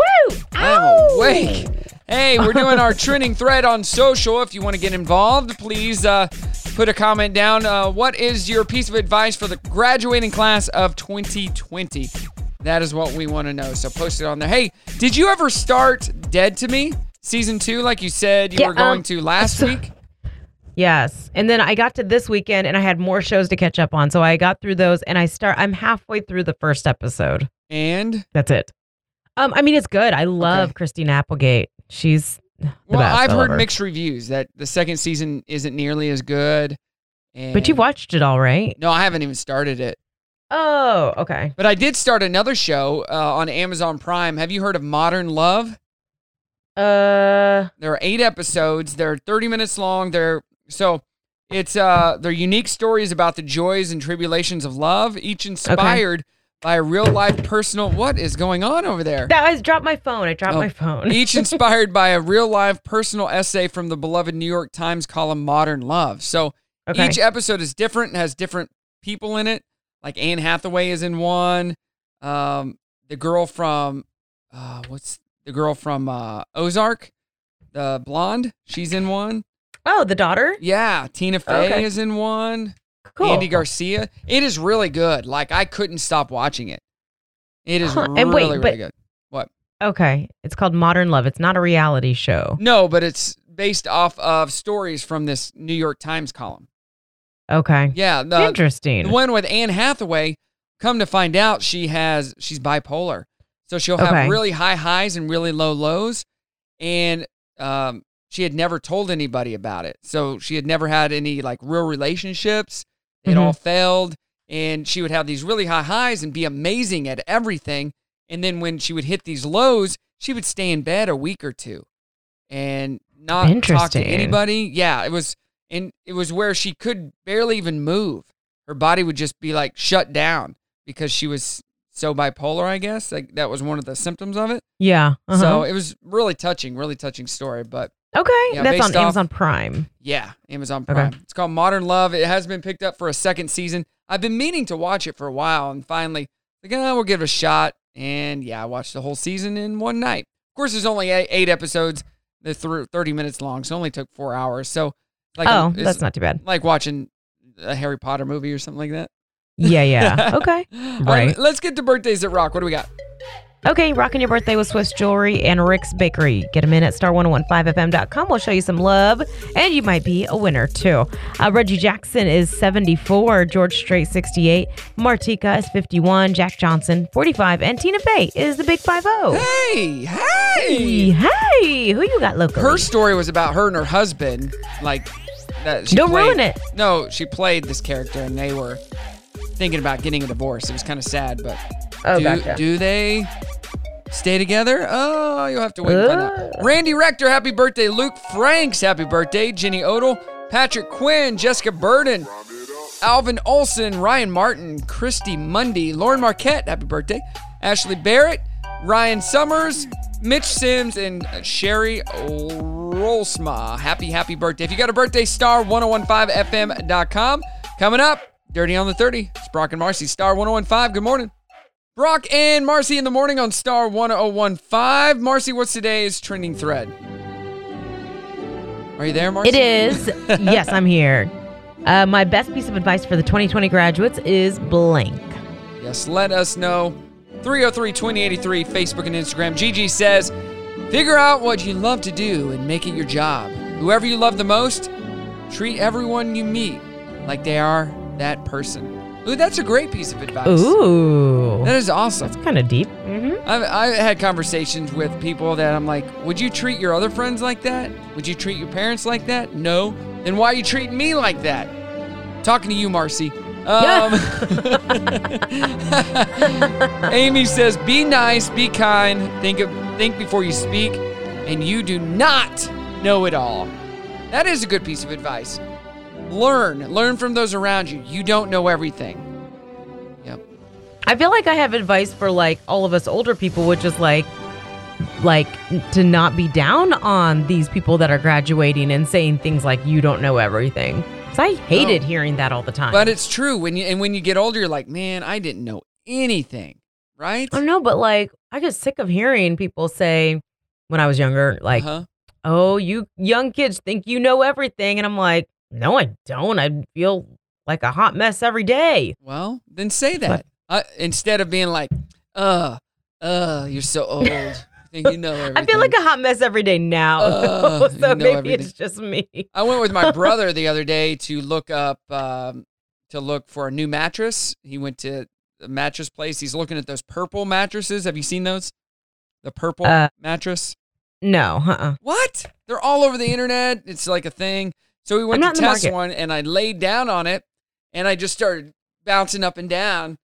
A: I am awake. Hey, we're doing our trending thread on social. If you want to get involved, please uh, put a comment down. Uh, what is your piece of advice for the graduating class of 2020? That is what we want to know. So post it on there. Hey, did you ever start Dead to Me season two, like you said you
B: Yeah,
A: were going
B: um,
A: to last week?
B: Yes. And then I got to this weekend and I had more shows to catch up on. So I got through those and I start I'm halfway through the first episode.
A: And
B: That's it. Um, I mean it's good. I love Christine Applegate. She's the
A: Well,
B: best.
A: I've heard
B: her.
A: mixed reviews that the second season isn't nearly as good. And
B: But you watched it all right?
A: No, I haven't even started it.
B: Oh, okay.
A: But I did start another show uh, on Amazon Prime. Have you heard of Modern Love?
B: Uh
A: There are eight episodes. They're 30 minutes long. They're so it's uh they're unique stories about the joys and tribulations of love, each inspired by a real life personal. What is going on over there?
B: That I dropped my phone. I dropped
A: Oh.
B: my phone.
A: Each inspired by a real life personal essay from the beloved New York Times column Modern Love. So
B: Okay.
A: each episode is different and has different people in it. Like Anne Hathaway is in one. Um, the girl from uh, what's the girl from uh, Ozark, the blonde, she's in one.
B: Oh, the daughter?
A: Yeah, Tina Fey
B: Okay.
A: is in one.
B: Cool.
A: Andy Garcia. It is really good. Like I couldn't stop watching it. It is
B: Huh,
A: really,
B: and wait,
A: really
B: but-
A: good. What?
B: Okay. It's called Modern Love. It's not a reality show.
A: No, but it's based off of stories from this New York Times column.
B: Okay.
A: Yeah, the,
B: Interesting.
A: The one with Anne Hathaway. Come to find out, she has she's bipolar, so she'll have
B: Okay.
A: really high highs and really low lows, and um, she had never told anybody about it. So she had never had any like real relationships. It all failed, and she would have these really high highs and be amazing at everything, and then when she would hit these lows, she would stay in bed a week or two, and not talk to anybody. Yeah, it was, and it was where she could barely even move. Her body would just be like shut down because she was so bipolar. I guess like that was one of the symptoms of it.
B: Yeah.
A: So
B: uh-huh.
A: it was really touching, really touching story. But
B: okay.
A: yeah,
B: That's on
A: off-
B: Amazon Prime.
A: yeah, Amazon
B: Okay.
A: Prime. It's called Modern Love. It has been picked up for a second season. I've been meaning to watch it for a while, and finally, like, oh, we'll give it a shot. And yeah, I watched the whole season in one night. Of course, there's only eight, episodes. They're thir- 30 minutes long, so it only took four hours. So, like,
B: Oh, that's not too bad.
A: Like watching a Harry Potter movie or something like that.
B: Yeah, yeah. Okay. right.
A: let's get to birthdays that rock. What do we got?
B: Okay, rocking your birthday with Swiss Jewelry and Rick's Bakery. Get them in at star1015fm.com. We'll show you some love, and you might be a winner too. Uh, Reggie Jackson is 74, George Strait 68, Martika is 51, Jack Johnson 45, and Tina Fey is the big 50.
A: Hey, hey,
B: Hey, hey, who you got locally?
A: Her story was about her and her husband. Like, that she
B: Don't
A: played-
B: ruin it.
A: No, she played this character, and they were thinking about getting a divorce. It was kind of sad, but
B: Oh,
A: do,
B: gotcha.
A: do they stay together? Oh, you'll have to wait and find
B: Uh.
A: out. Randy Rector, happy birthday. Luke Franks, happy birthday. Jenny Odell, Patrick Quinn, Jessica Burden, Alvin Olson, Ryan Martin, Christy Mundy, Lauren Marquette, happy birthday. Ashley Barrett, Ryan Summers, Mitch Sims, and Sherry Rolsma. Happy, happy birthday. If you got a birthday, star 1015fm.com. Coming up, Dirty on the 30. It's Brock and Marci, star 1015. Good morning. Brock and Marci in the morning on star 1015. Marci, what's today's trending thread? Are you there, Marci?
B: It is. yes, I'm here. Uh, my best piece of advice for the 2020 graduates is blank.
A: Yes, let us know. 303 2083, Facebook and Instagram. Gigi says, figure out what you love to do and make it your job. Whoever you love the most, treat everyone you meet like they are that person. Ooh, that's a great piece of advice.
B: Ooh.
A: That is awesome.
B: That's kind of deep. Mm-hmm.
A: I've, I've had conversations with people that I'm like, would you treat your other friends like that? Would you treat your parents like that? No. Then why are you treating me like that? Talking to you, Marci. Um, Amy says, "Be nice, be kind, think of, think before you speak, and you do not know it all." That is a good piece of advice. Learn, learn from those around you. You don't know everything. Yep.
B: I feel like I have advice for like all of us older people, which is like, like to not be down on these people that are graduating and saying things like "you don't know everything." 'Cause I hated
A: No.
B: hearing that all the time.
A: But it's true when you and when you get older, you're like, man, I didn't know anything, right?
B: I don't know, but like I get sick of hearing people say when I was younger, like,
A: Uh-huh.
B: "Oh, you young kids think you know everything," and I'm like, "No, I don't. I feel like a hot mess every day."
A: Well, then say that uh, instead of being like, uh, uh, you're so old. You know everything.
B: I feel like a hot mess every day now,
A: Uh,
B: so
A: you know
B: maybe
A: everything.
B: it's just me.
A: I went with my brother the other day to look up um, to look for a new mattress. He went to the mattress place. He's looking at those purple mattresses. Have you seen those? The purple
B: Uh,
A: mattress.
B: No, uh-uh.
A: What? They're all over the internet. It's like a thing. So we went to
B: not in the
A: test one and I laid down on it and I just started bouncing up and down.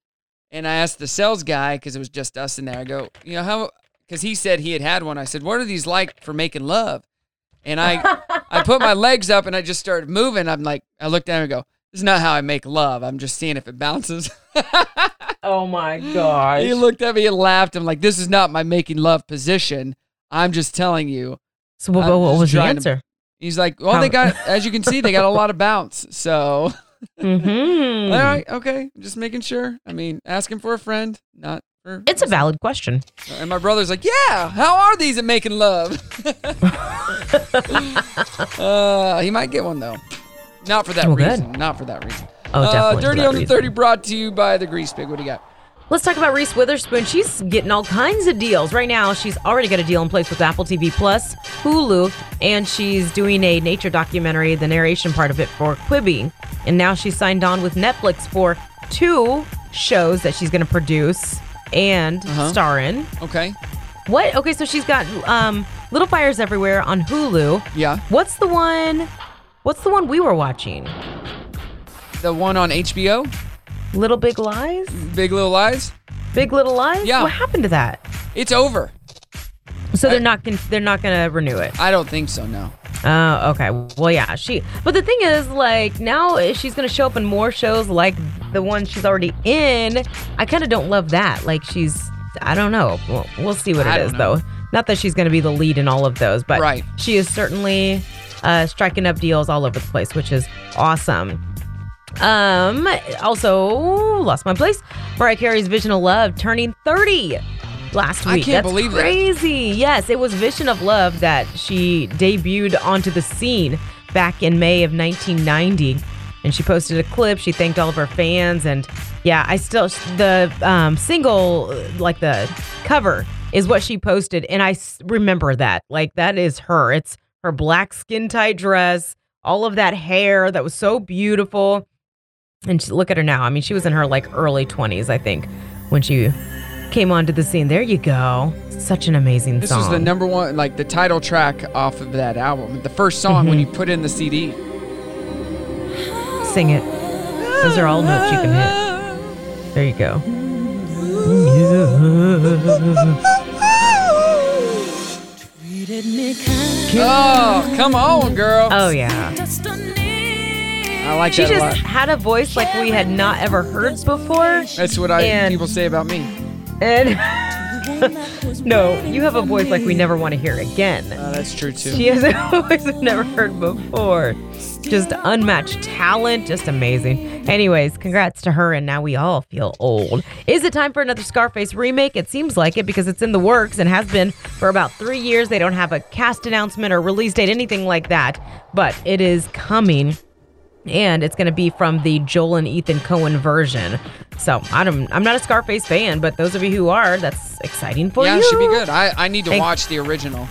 A: And I asked the sales guy, because it was just us in there, I go, you know, how, because he said he had had one. I said, what are these like for making love? And I, I put my legs up and I just started moving. I'm like, I looked down and go, This is not how I make love. I'm just seeing if it bounces.
B: oh my gosh.
A: He looked at me and laughed. I'm like, this is not my making love position. I'm just telling you.
B: So what, what was the
A: trying to-
B: answer?
A: He's like, well,
B: How-
A: they got, as you can see, they got a lot of bounce. So,
B: Mhm.
A: all right, okay, just making sure. I mean, asking for a friend, not for.
B: It's a valid question.
A: And my brother's like, yeah, how are these at making love? uh, he might get one though. Not for that
B: Well, good.
A: reason. Not for that reason.
B: Oh,
A: Uh,
B: definitely for
A: Dirty on the 30 brought to you by the Grease Pig. What do you got?
B: Let's talk about Reese Witherspoon. She's getting all kinds of deals. Right now, she's already got a deal in place with Apple TV Plus, Hulu, and she's doing a nature documentary, the narration part of it for Quibi. And now she's signed on with Netflix for two shows that she's going to produce and
A: Uh-huh.
B: star in.
A: Okay.
B: What? Okay, so she's got um, Little Fires Everywhere on Hulu.
A: Yeah.
B: What's the one? What's the one we were watching?
A: The one on HBO?
B: Little Big Lies?
A: Big Little Lies?
B: Big Little Lies?
A: Yeah.
B: What happened to that?
A: It's over.
B: So they're not gon- they're not gonna renew it.
A: I don't think so, no.
B: Oh, okay. Well, yeah, she. But the thing is, like, now she's gonna show up in more shows like the one she's already in. I kind of don't love that. Like, she's. I don't know. We'll, we'll see what
A: I
B: it is,
A: know.
B: though. Not that she's gonna be the lead in all of those, but
A: Right.
B: she is certainly uh, striking up deals all over the place, which is awesome. Um. Also, lost my place. Mariah Carey's Vision of Love turning 30 last week.
A: I can't
B: That's
A: believe that.
B: crazy. Yes, it was Vision of Love that she debuted onto the scene back in May of 1990. And she posted a clip. She thanked all of her fans. And yeah, I still, the um, single, like the cover, is what she posted. And I s- remember that. Like, that is her. It's her black skin tight dress, all of that hair that was so beautiful. And she, look at her now. I mean, she was in her like early 20s, I think, when she came onto the scene. There you go. Such an amazing song.
A: This is the number one, like the title track off of that album. The first song when
B: Mhm.
A: you put in the CD.
B: Sing it. Those are all notes you can hit. There you go.
A: Oh, come on, girl.
B: Oh yeah.
A: I like
B: She
A: that a
B: just
A: lot.
B: had a voice like we had not ever heard before.
A: That's what I
B: And-
A: people say about me.
B: And no, you have a voice like we never want to hear again.
A: Uh, that's true too.
B: She has a voice we've never heard before. Just unmatched talent, just amazing. Anyways, congrats to her, and now we all feel old. Is it time for another Scarface remake? It seems like it because it's in the works and has been for about three years. They don't have a cast announcement or release date, anything like that, but it is coming. And it's going to be from the Joel and Ethan Coen version. So I don't, I'm not a Scarface fan, but those of you who are, that's exciting for you.
A: yeah,
B: you.
A: it should be good. I, I need to
B: Thank-
A: watch the original.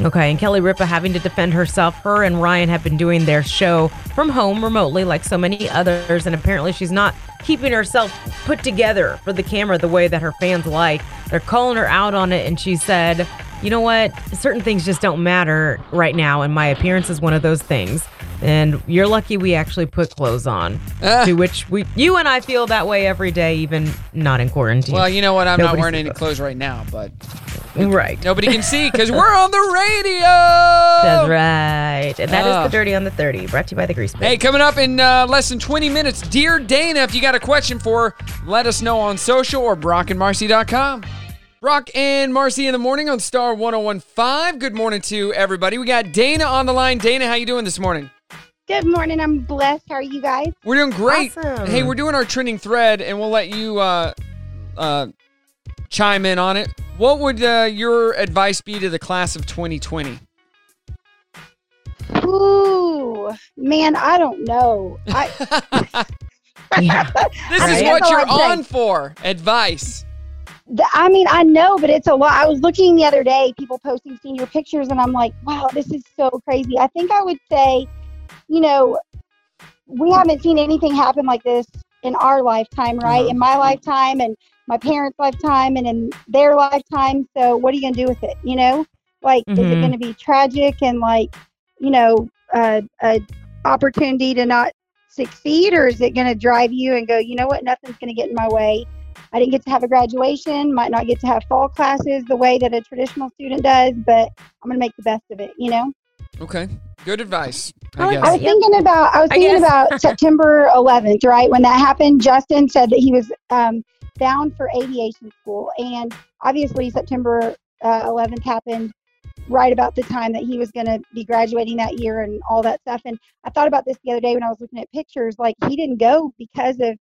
B: Okay, and Kelly Ripa having to defend herself. Her and Ryan have been doing their show from home remotely, like so many others, and apparently she's not keeping herself put together for the camera the way that her fans like. They're calling her out on it, and she said, You know what? Certain things just don't matter right now, and my appearance is one of those things. And you're lucky we actually put clothes on.
A: Ah.
B: To which we, you and I feel that way every day, even not in quarantine.
A: Well, you know what? I'm not wearing any clothes right now, but
B: Right.
A: nobody can see because we're on the radio.
B: That's right. And that is
A: Ah.
B: the Dirty on the 30, brought to you by the Grease Pig.
A: Hey, coming up in uh, less than 20 minutes, Dear Dana, if you got a question for her, let us know on social or brockandmarci.com. Brock and Marci in the morning on Star 1015. Good morning to everybody. We got Dana on the line. Dana, how you doing this morning?
P: Good morning. I'm blessed. How are you guys?
A: We're doing great.
P: Awesome.
A: Hey, we're doing our trending thread, and we'll let you uh, uh, chime in on it. What would uh, your advice be to the class of 2020?
P: Ooh, man, I don't know. I.
A: This
P: I
A: is what you're
P: what I'd
A: on for. Advice.
P: I mean, I know, but it's a lot. I was looking the other day, people posting senior pictures, and I'm like, wow, this is so crazy. I think I would say, you know, we haven't seen anything happen like this in our lifetime, right?
A: Uh-huh.
P: In my lifetime and my parents' lifetime and in their lifetime. So, what are you going to do with it? You know, like, is it
B: Mhm.
P: going to be tragic and like, you know, uh, a opportunity to not succeed, or is it going to drive you and go, you know what, nothing's going to get in my way? I didn't get to have a graduation, might not get to have fall classes the way that a traditional student does, but I'm going to make the best of it, you know?
A: Okay. Good advice.
P: I,
A: I guess.
P: was thinking about I was thinking
B: guess.
P: about September 11th, right? When that happened, Justin said that he was um, bound for aviation school, and obviously September uh, 11th happened right about the time that he was going to be graduating that year and all that stuff. And I thought about this the other day when I was looking at pictures. Like he didn't go because of,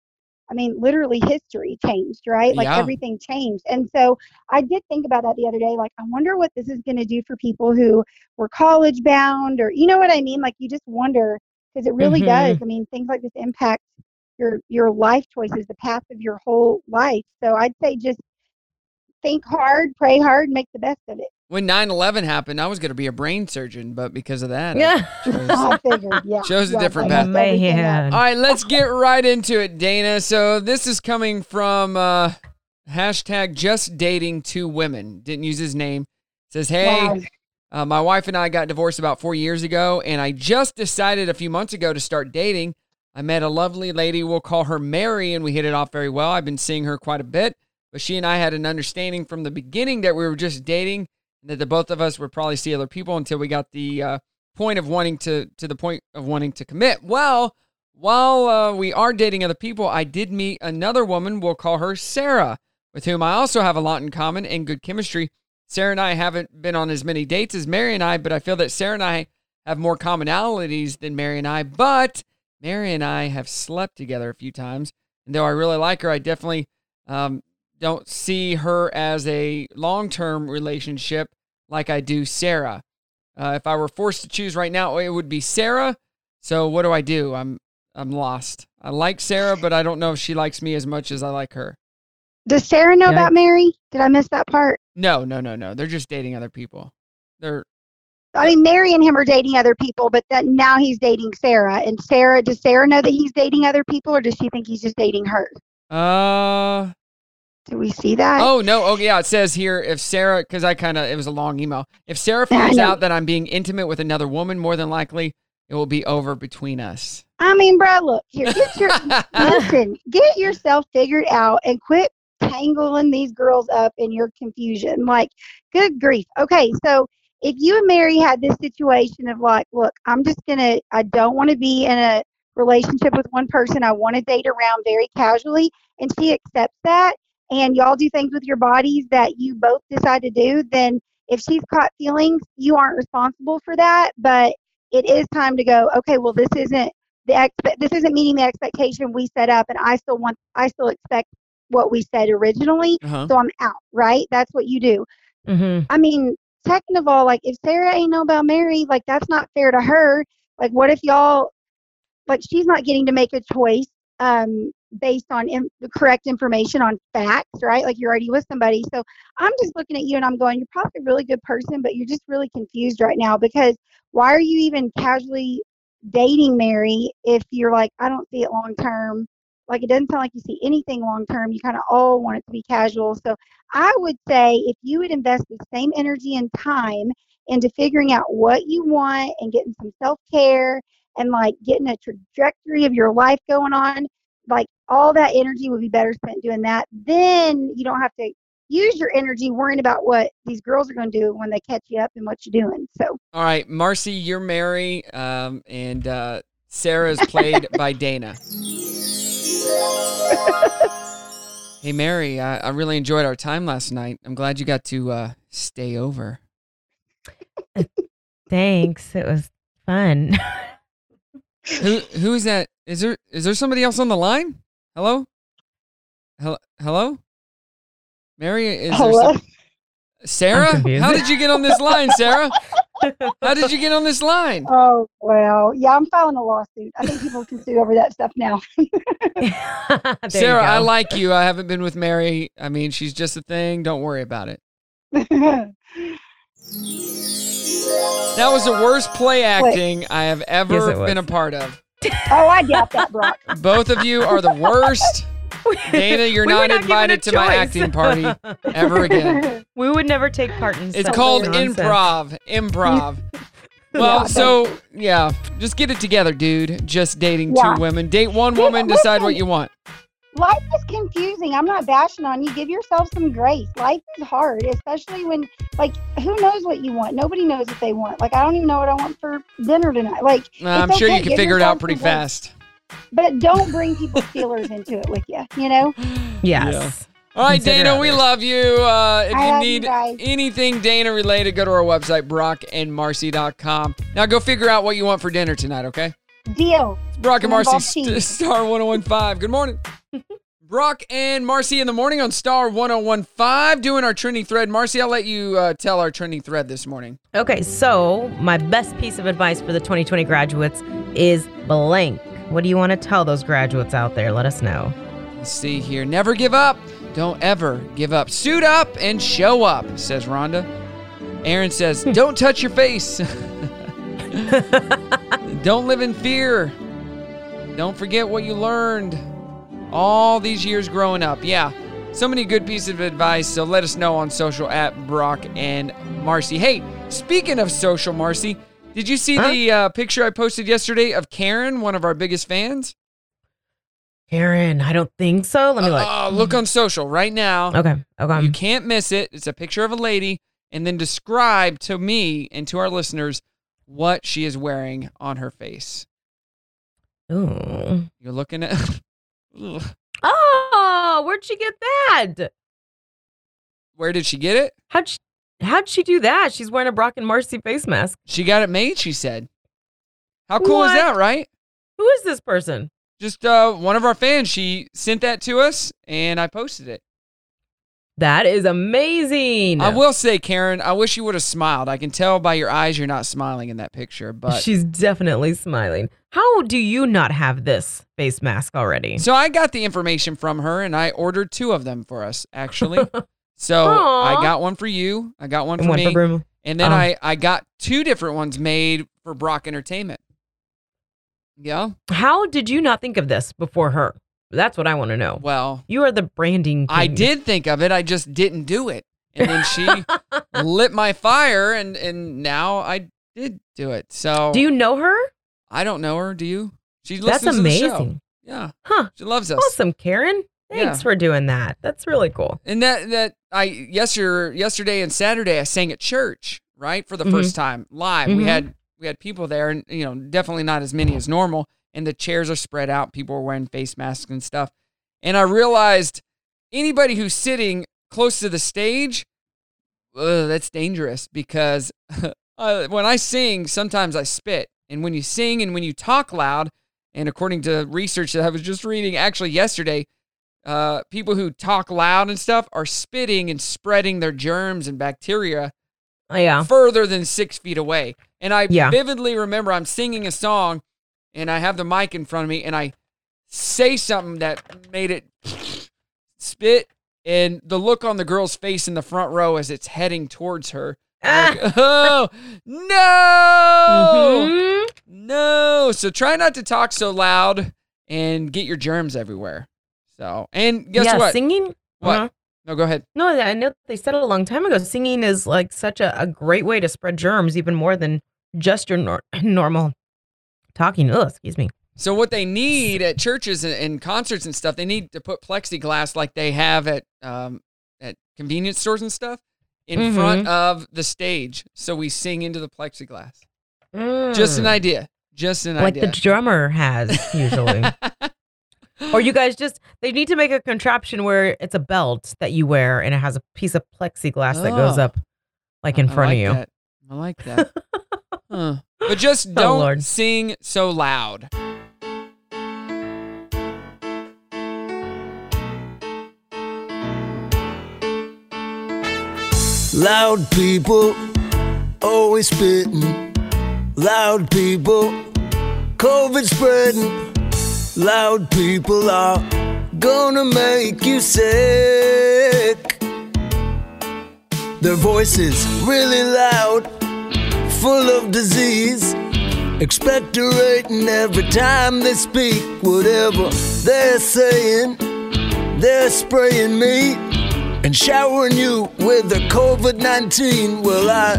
P: I mean, literally history changed, right? Like
Q: Yeah.
P: everything changed. And so I did think about that the other day. Like I wonder what this is going to do for people who were college bound, or you know what I mean? Like you just wonder because it really does.
B: Mhm.
P: I mean, things like this impact your your life choices, the path of your whole life. So I'd say just think hard, pray hard, make the best of it.
A: When 9 11 happened, I was going to be a brain surgeon, but because of that, I
B: Yeah.
A: chose,
P: I figured, yeah.
A: chose a
P: yeah,
A: different path.
P: messed everything up.
A: All right, let's get right into it, Dana. So this is coming from uh, hashtag just dating two women. Didn't use his name. Says, hey,
P: Wow.
A: uh, my wife and I got divorced about four years ago, and I just decided a few months ago to start dating. I met a lovely lady. We'll call her Mary, and we hit it off very well. I've been seeing her quite a bit, but she and I had an understanding from the beginning that we were just dating, and that the both of us would probably see other people until we got the uh, point of wanting to to the point of wanting to commit. Well, while uh, we are dating other people, I did meet another woman. We'll call her Sarah, with whom I also have a lot in common and good chemistry. Sarah and I haven't been on as many dates as Mary and I, but I feel that Sarah and I have more commonalities than Mary and I. But Mary and I have slept together a few times, and though I really like her, I definitely um, don't see her as a long term relationship like I do Sarah. Uh, if I were forced to choose right now, it would be Sarah. So what do I do? I'm I'm lost. I like Sarah, but I don't know if she likes me as much as I like her.
P: Does Sarah know
A: Yeah.
P: about Mary? Did I miss that part?
A: No, no, no, no. They're just dating other people. They're
P: I mean, Mary and him are dating other people, but that now he's dating Sarah. And Sarah, does Sarah know that he's dating other people, or does she think he's just dating her?
A: uh
P: Do we see that?
A: Oh no! Oh yeah, it says here if Sarah, because I kind of it was a long email. If Sarah finds out that I'm being intimate with another woman, more than likely it will be over between us.
P: I mean, bro, look here. Get your listen. Get yourself figured out and quit tangling these girls up in your confusion. Like, good grief. Okay, so if you and Mary had this situation of like, look, I'm just gonna. I don't want to be in a relationship with one person. I want to date around very casually, and she accepts that, and y'all do things with your bodies that you both decide to do. Then, if she's caught feelings, you aren't responsible for that. But it is time to go. Okay, well, this isn't the expe- this isn't meeting the expectation we set up and i still want i still expect what we said originally
B: Uh-huh.
P: so i'm out right that's what you do
B: Mm-hmm.
P: i mean second of all like if sarah ain't know about mary like that's not fair to her like what if y'all like she's not getting to make a choice um based on in, the correct information on facts right like you're already with somebody so i'm just looking at you and i'm going you're probably a really good person but you're just really confused right now because why are you even casually dating Mary if you're like, I don't see it long term. Like it doesn't sound like you see anything long term. You kind of all want it to be casual. So I would say if you would invest the same energy and time into figuring out what you want and getting some self care and like getting a trajectory of your life going on, like all that energy would be better spent doing that. Then you don't have to use your energy worrying about what these girls are going to do when they catch you up and what you're doing. So
A: All right, Marci, you're Mary, um, and uh, Sarah is played by Dana. hey, Mary, I, I really enjoyed our time last night. I'm glad you got to uh, stay over.
B: Thanks. It was fun.
A: Who who is that? Is there is there somebody else on the line? Hello? Hello? Hello? Mary, is there
P: Hello?
A: some- Sarah? How did you get on this line, Sarah? How did you get on this line?
P: Oh well, yeah, I'm filing a lawsuit. I think people can sue over that stuff now.
A: Sarah, I like you. I haven't been with Mary. I mean, she's just a thing. Don't worry about it. That was the worst play acting I have ever
B: Yes,
A: been a part of.
P: Oh, I doubt that, Brock.
A: Both of you are the worst. Dana, you're
B: We
A: not,
B: not
A: invited to my acting party ever again.
B: We would never take part in.
A: It's called
B: nonsense.
A: improv. Improv. Well,
B: Yeah.
A: so yeah, just get it together, dude. Just dating
P: Yeah.
A: two women. Date one woman, decide what you want.
P: Life is confusing. I'm not bashing on you. Give yourself some grace. Life is hard, especially when like who knows what you want? Nobody knows what they want. Like I don't even know what I want for dinner tonight. Like
A: I'm
P: it's
A: sure you can
P: Give
A: figure it out pretty
P: some grace.
A: fast.
P: But don't bring people's feelers into it with you. You know.
B: Yes.
A: All right,
B: Consider
A: Dana, we love you. Uh, if
P: I
A: you
P: love you
A: need anything Dana related, go to our website, brockandmarci.com. Now go figure out what you want for dinner tonight, okay?
P: Deal.
A: It's Brock and
P: Marci.
A: St- Star 1015. Good morning. Brock and Marci in the morning on Star 1015, doing our trending thread. Marci, I'll let you uh, tell our trending thread this morning.
B: Okay, so my best piece of advice for the 2020 graduates is blank. What do you want to tell those graduates out there? Let us know.
A: Let's see here. Never give up. Don't ever give up. Suit up and show up, says Rhonda. Aaron says, don't touch your face. don't live in fear. Don't forget what you learned all these years growing up. Yeah, so many good pieces of advice. So let us know on social at Brock and Marci. Hey, speaking of social, Marci, did you see the uh, picture I posted yesterday of Karen, one of our biggest fans?
B: Karen, I don't think so. Let me look.
A: Uh, look on social right now.
B: Okay, okay.
A: You can't miss it. It's a picture of a lady, and then describe to me and to our listeners what she is wearing on her face.
B: Ooh.
A: You're looking at. Ugh.
B: Oh, where'd she get that?
A: Where did she get it?
B: How'd she, how'd she do that? She's wearing a Brock and Marci face mask.
A: She got it made. She said. How cool
B: What?
A: is that, right?
B: Who is this person?
A: Just uh, one of our fans. She sent that to us, and I posted it.
B: That is amazing.
A: I will say, Karen, I wish you would have smiled. I can tell by your eyes you're not smiling in that picture, but
B: She's definitely smiling. How do you not have this face mask already?
A: So I got the information from her and I ordered two of them for us, actually. so I got one for you. I got one
B: And
A: for
B: one
A: me.
B: for Brim.
A: and then
B: Oh.
A: I, I got two different ones made for Brock Entertainment. Yeah.
B: How did you not think of this before her? That's what I want to know.
A: Well,
B: You are the branding.
A: I did think of it. I just didn't do it. And then she lit my fire and, and now I did do it. So
B: Do you know her?
A: I don't know her. Do you? She
B: That's
A: listens to the show.
B: amazing.
A: Yeah.
B: Huh.
A: She loves us.
B: Awesome, Karen. Thanks
A: Yeah.
B: for doing that. That's really cool.
A: And that that I yesterday yesterday and Saturday I sang at church, right? For the
B: Mhm.
A: first time live. We
B: Mhm.
A: had we had people there and you know, definitely not as many as normal and the chairs are spread out, people are wearing face masks and stuff. And I realized anybody who's sitting close to the stage, ugh, that's dangerous because when I sing, sometimes I spit. And when you sing and when you talk loud, and according to research that I was just reading actually yesterday, uh, people who talk loud and stuff are spitting and spreading their germs and bacteria
B: Oh, yeah.
A: further than six feet away. And I
B: Yeah.
A: vividly remember I'm singing a song and I have the mic in front of me and I say something that made it spit and the look on the girl's face in the front row as it's heading towards her. I'm oh no.
B: Mhm.
A: No. So try not to talk so loud and get your germs everywhere. So, and guess
B: yeah,
A: what?
B: Singing.
A: What?
B: Uh-huh.
A: No, go ahead.
B: No, I know they said it a long time ago. Singing is like such a, a great way to spread germs, even more than just your nor- normal talking. Ugh, excuse me.
A: So what they need at churches and, and concerts and stuff, they need to put plexiglass like they have at um, at convenience stores and stuff in
B: Mhm.
A: front of the stage, so we sing into the plexiglass. Just an
B: Mm.
A: idea. Just an
B: like
A: idea.
B: Like the drummer has usually. or you guys just they need to make a contraption where it's a belt that you wear and it has a piece of plexiglass that goes
A: Oh.
B: up like in
A: I
B: front
A: like
B: of you.
A: that. I like that. Huh. But just
B: Oh,
A: don't
B: Lord.
A: sing so loud.
Q: Loud people always spitting. Loud people, COVID spreading. Loud people are gonna make you sick. Their voices really loud, full of disease. Expectorating every time they speak. Whatever they're saying, they're spraying me and showering you with the COVID 19. Well, I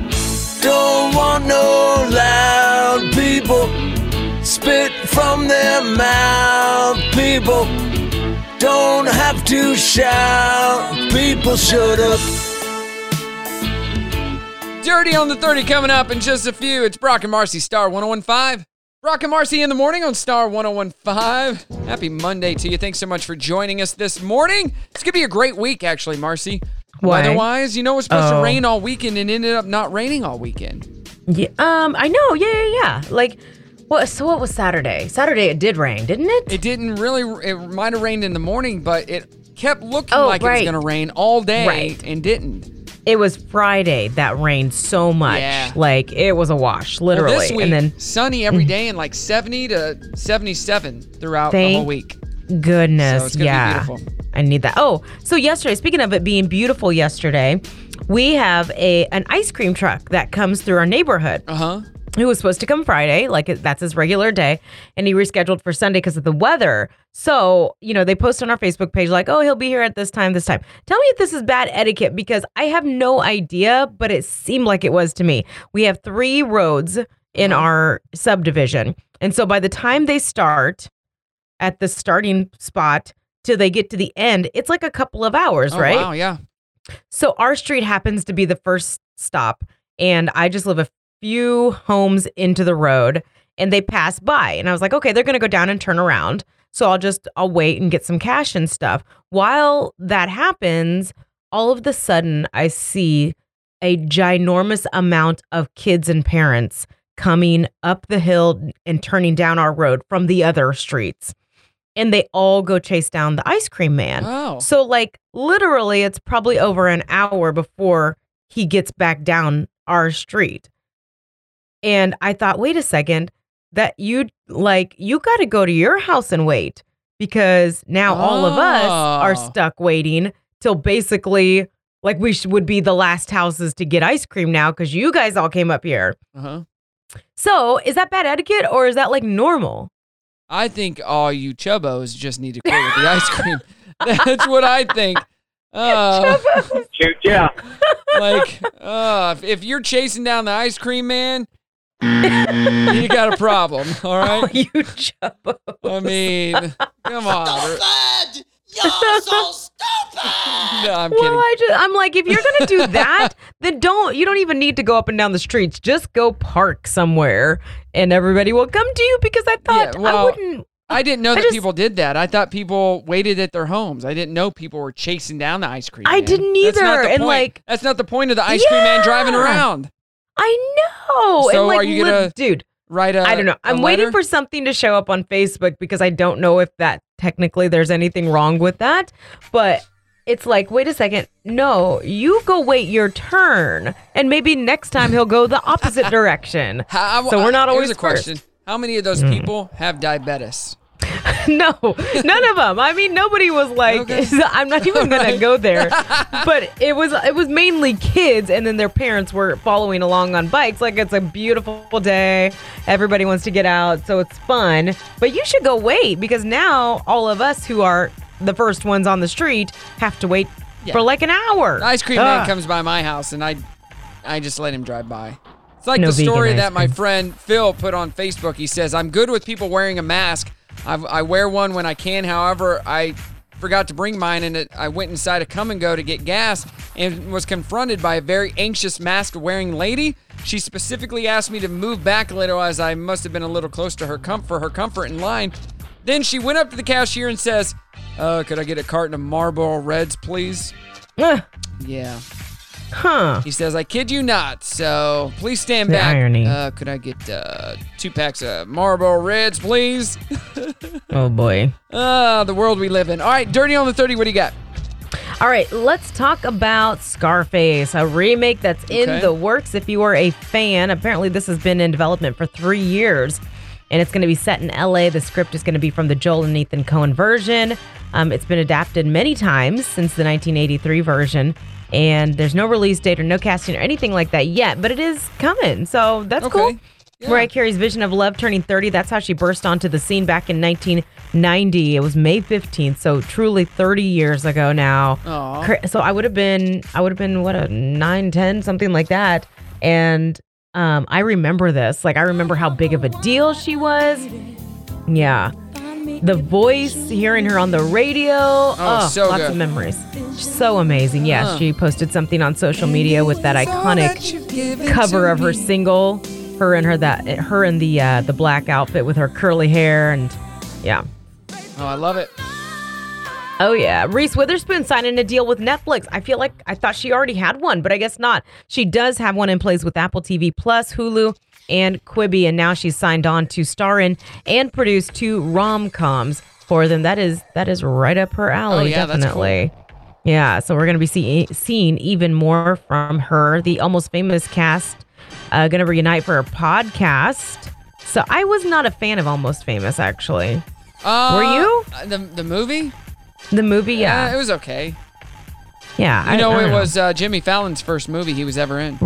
Q: don't want no loud people spit from their mouth, people. Don't have to shout. People shut up.
A: Dirty on the 30 coming up in just a few. It's Brock and Marci, Star 1015. Brock and Marci in the morning on Star 1015. Happy Monday to you. Thanks so much for joining us this morning. It's going to be a great week, actually, Marci.
B: Why?
A: Weather-wise, you know, it was supposed
B: Oh.
A: to rain all weekend and ended up not raining all weekend.
B: Yeah, um, I know. Yeah, yeah, yeah. Like, what? So what was Saturday? Saturday it did rain, didn't it?
A: It didn't really, it might have rained in the morning, but it kept looking
B: Oh,
A: like it was going to rain all day
B: Right.
A: and didn't.
B: It was Friday that rained so much.
A: Yeah.
B: Like it was a wash, literally.
A: Well, this week,
B: and then
A: sunny every day and like 70 to 77 throughout the whole week.
B: Goodness,
A: So it's gonna be
B: yeah.
A: beautiful.
B: I need that. Oh, so yesterday, speaking of it being beautiful yesterday, we have a an ice cream truck that comes through our neighborhood.
A: Uh
B: He was supposed to come Friday, like that's his regular day, and he rescheduled for Sunday because of the weather. So, you know, they post on our Facebook page, like, oh, he'll be here at this time, this time. Tell me if this is bad etiquette because I have no idea, but it seemed like it was to me. We have three roads in mm-hmm. our subdivision. And so by the time they start at the starting spot till they get to the end, it's like a couple of hours,
A: Oh,
B: right?
A: Wow, yeah.
B: So our street happens to be the first stop, and I just live a few homes into the road, and they pass by, and I was like, okay, they're gonna go down and turn around, so I'll just I'll wait and get some cash and stuff. While that happens, all of the sudden I see a ginormous amount of kids and parents coming up the hill and turning down our road from the other streets. And they all go chase down the ice cream man.
A: Oh.
B: So, like, literally, it's probably over an hour before he gets back down our street. And I thought, wait a second, that you'd like, you got to go to your house and wait because now all of us are
A: Oh.
B: stuck waiting till basically like we sh- would be the last houses to get ice cream now because you guys all came up here.
A: Uh huh.
B: So, is that bad etiquette or is that like normal?
A: I think all you chubbos just need to quit with the ice cream. That's what I think. Uh,
M: yeah.
A: like, uh, if- if you're chasing down the ice cream man, Mm. you got a problem. All right.
B: Oh, you chubbos.
A: I mean, come on.
O: You're so stupid!
A: No, I'm
B: well,
A: kidding.
B: I just, I'm like, if you're gonna do that, then don't. You don't even need to go up and down the streets. Just go park somewhere, and everybody will come to you. Because I thought
A: Yeah, well,
B: I wouldn't.
A: I didn't know
B: I
A: that
B: just-
A: people did that. I thought people waited at their homes. I didn't know people were chasing down the ice cream.
B: I
A: man.
B: didn't
A: That's not
B: either,
A: the
B: and,
A: point.
B: like-
A: that's not the point of the ice cream man driving around.
B: I know.
A: So
B: and like,
A: are you gonna
B: dude?
A: Write a
B: I don't know. I'm waiting for something to show up on Facebook because I don't know if that technically there's anything wrong with that. But it's like, wait a second. No, you go wait your turn. And maybe next time he'll go the opposite direction.
A: How-
B: so we're not
A: here's
B: always
A: a question. How many of those
B: Mm.
A: people have diabetes?
B: no, none of them. I mean, nobody was like, I'm not even gonna go there. But it was it was mainly kids, and then their parents were following along on bikes. Like it's a beautiful day, everybody wants to get out, so it's fun. But you should go wait because now all of us who are the first ones on the street have to wait
A: Yeah.
B: for like an hour.
A: The ice cream
B: Ah.
A: man comes by my house and I I just let him drive by. It's like
B: No
A: the story that my friend Phil put on Facebook. He says, I'm good with people wearing a mask. I've, I wear one when I can. However, I forgot to bring mine and it, I went inside a Kum & Go to get gas and was confronted by a very anxious mask wearing lady. She specifically asked me to move back a little as I must have been a little close to her com- for her comfort in line. Then she went up to the cashier and says, uh, could I get a carton of Marlboro Reds, please? Yeah.
B: Huh.
A: He says, I kid you not. So please stand
B: The
A: back.
B: irony.
A: Uh, could I get uh, two packs of Marlboro Reds, please?
B: Oh boy.
A: Ah, the world we live in. All right, Dirty on the 30, what do you got?
B: All right, let's talk about Scarface, a remake that's in
A: Okay.
B: the works. If you are a fan, apparently this has been in development for three years, and it's going to be set in LA. The script is going to be from the Joel and Ethan Coen version. Um, it's been adapted many times since the 1983 version, and there's no release date or no casting or anything like that yet, but it is coming, so that's cool. Mariah Carey's vision of love turning 30. That's how she burst onto the scene back in 1990. It was May 15th, so truly 30 years ago now.
A: Aw.
B: Cra- So I would have been, I would have been what a nine, ten, something like that. And um, I remember this. Like I remember how big of a deal she was. Yeah. The voice, hearing her on the radio. Oh,
A: so
B: lots
A: good.
B: of memories. So amazing. Yes,
A: Huh.
B: she posted something on social media with that iconic cover of her single. Her and her that her in the uh, the black outfit with her curly hair and yeah.
A: Oh, I love it.
B: Oh yeah, Reese Witherspoon signing a deal with Netflix. I feel like I thought she already had one, but I guess not. She does have one in place with Apple TV Plus, Hulu, and Quibi, and now she's signed on to star in and produce two rom coms for them. That is that is right up her alley,
A: Oh, yeah, that's cool.
B: definitely. Yeah, so we're gonna be see, seeing even more from her. The almost famous cast uh, gonna reunite for a podcast. So I was not a fan of Almost Famous, actually.
A: Uh,
B: Were you?
A: uh, The, the movie?
B: The movie, yeah,
A: Uh, it was okay.
B: yeah.
A: You
B: I-
A: know, it was uh, Jimmy Fallon's first movie he was ever in.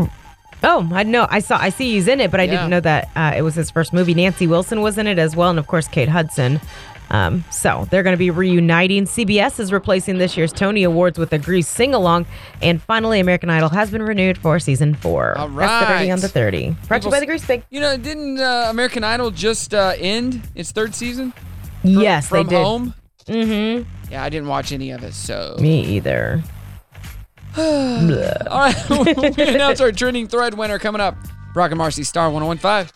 B: Oh, I know. I saw. I see he's in it, but I
A: Yeah.
B: didn't know that uh, it was his first movie. Nancy Wilson was in it as well, and of course Kate Hudson. Um, so they're going to be reuniting. CBS is replacing this year's Tony Awards with a Grease sing along, and finally, American Idol has been renewed for season four.
A: All
B: That's the
A: right.
B: on the thirty. Brought you
A: People
B: by the Grease Pig.
A: You know, didn't uh, American Idol just uh, end its third season?
B: yes,
A: From
B: they did.
A: home?
B: Mm-hmm.
A: Yeah, I didn't watch any of it, so.
B: Me either.
A: All right, we announce our trending thread winner coming up. Brock and Marci, Star 1015.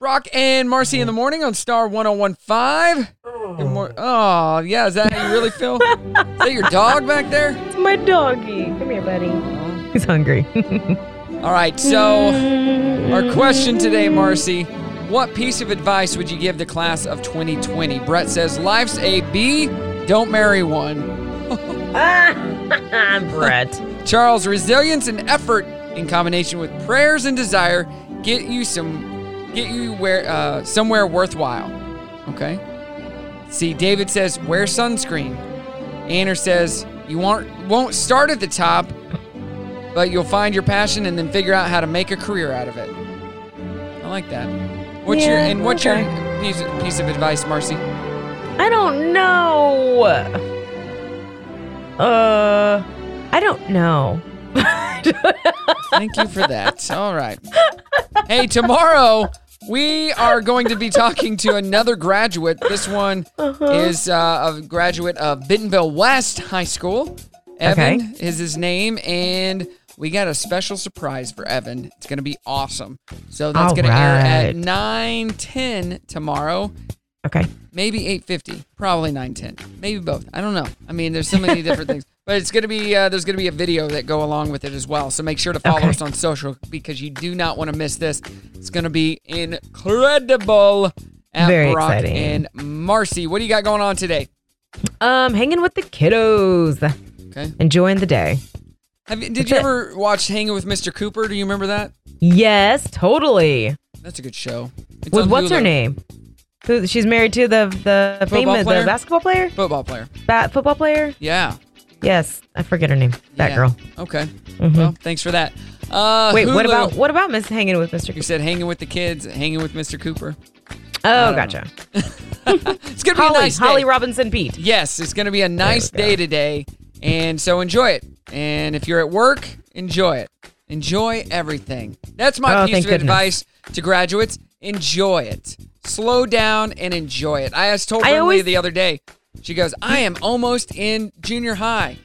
A: Brock and Marci in the morning on Star 1015. Good mor- oh, yeah, is that how you really feel? is that your dog back there?
B: It's my doggy. Come here, buddy. He's hungry.
A: All right, so our question today, Marci. What piece of advice would you give the class of 2020? Brett says, Life's a B, don't marry one.
B: Brett.
A: Charles, resilience and effort in combination with prayers and desire get you some get you where uh, somewhere worthwhile. Okay. See, David says wear sunscreen. Anner says you won't won't start at the top, but you'll find your passion and then figure out how to make a career out of it. I like that. What's your
B: Yeah,
A: and what's
B: okay.
A: your piece piece of advice, Marci?
B: I don't know. Uh, I don't know.
A: Thank you for that. All right. Hey, tomorrow we are going to be talking to another graduate. This one
B: Uh-huh.
A: is uh, a graduate of Bentonville West High School. Evan
B: Okay.
A: is his name, and we got a special surprise for Evan. It's going to be awesome. So that's going to air at
B: right.
A: 9 10 tomorrow.
B: Okay.
A: Maybe 8:50, probably 9:10, maybe both. I don't know. I mean, there's so many different things, but it's gonna be uh, there's gonna be a video that go along with it as well. So make sure to follow
B: Okay.
A: us on social because you do not want to miss this. It's gonna be incredible. At
B: Very
A: Brock
B: exciting.
A: and Marci, what do you got going on today?
B: Um, hanging with the kiddos.
A: Okay.
B: Enjoying the day.
A: Have you, did
B: That's
A: you
B: it.
A: ever watch Hanging with Mr. Cooper? Do you remember that?
B: Yes, totally.
A: That's a good show. It's
B: With what's her name? Who she's married to the the
A: Football
B: famous
A: player?
B: the basketball player?
A: Football player.
B: Bat football player?
A: Yeah.
B: Yes, I forget her name. That
A: Yeah.
B: girl.
A: Okay.
B: Mhm.
A: Well, thanks for that. Uh,
B: Wait, what
A: Hulu.
B: about what about Miss Hanging with Mr.
A: You said hanging with the kids, hanging with Mr. Cooper.
B: Oh, gotcha.
A: It's gonna be
B: Holly,
A: a nice day.
B: Holly Robinson Peete.
A: Yes, it's gonna be a nice day today, and so enjoy it. And if you're at work, enjoy it. Enjoy everything. That's my
B: Oh,
A: piece of
B: goodness.
A: advice to graduates. Enjoy it. Slow down and enjoy it. I asked told
B: I always-
A: the other day. She goes, "I am almost in junior high."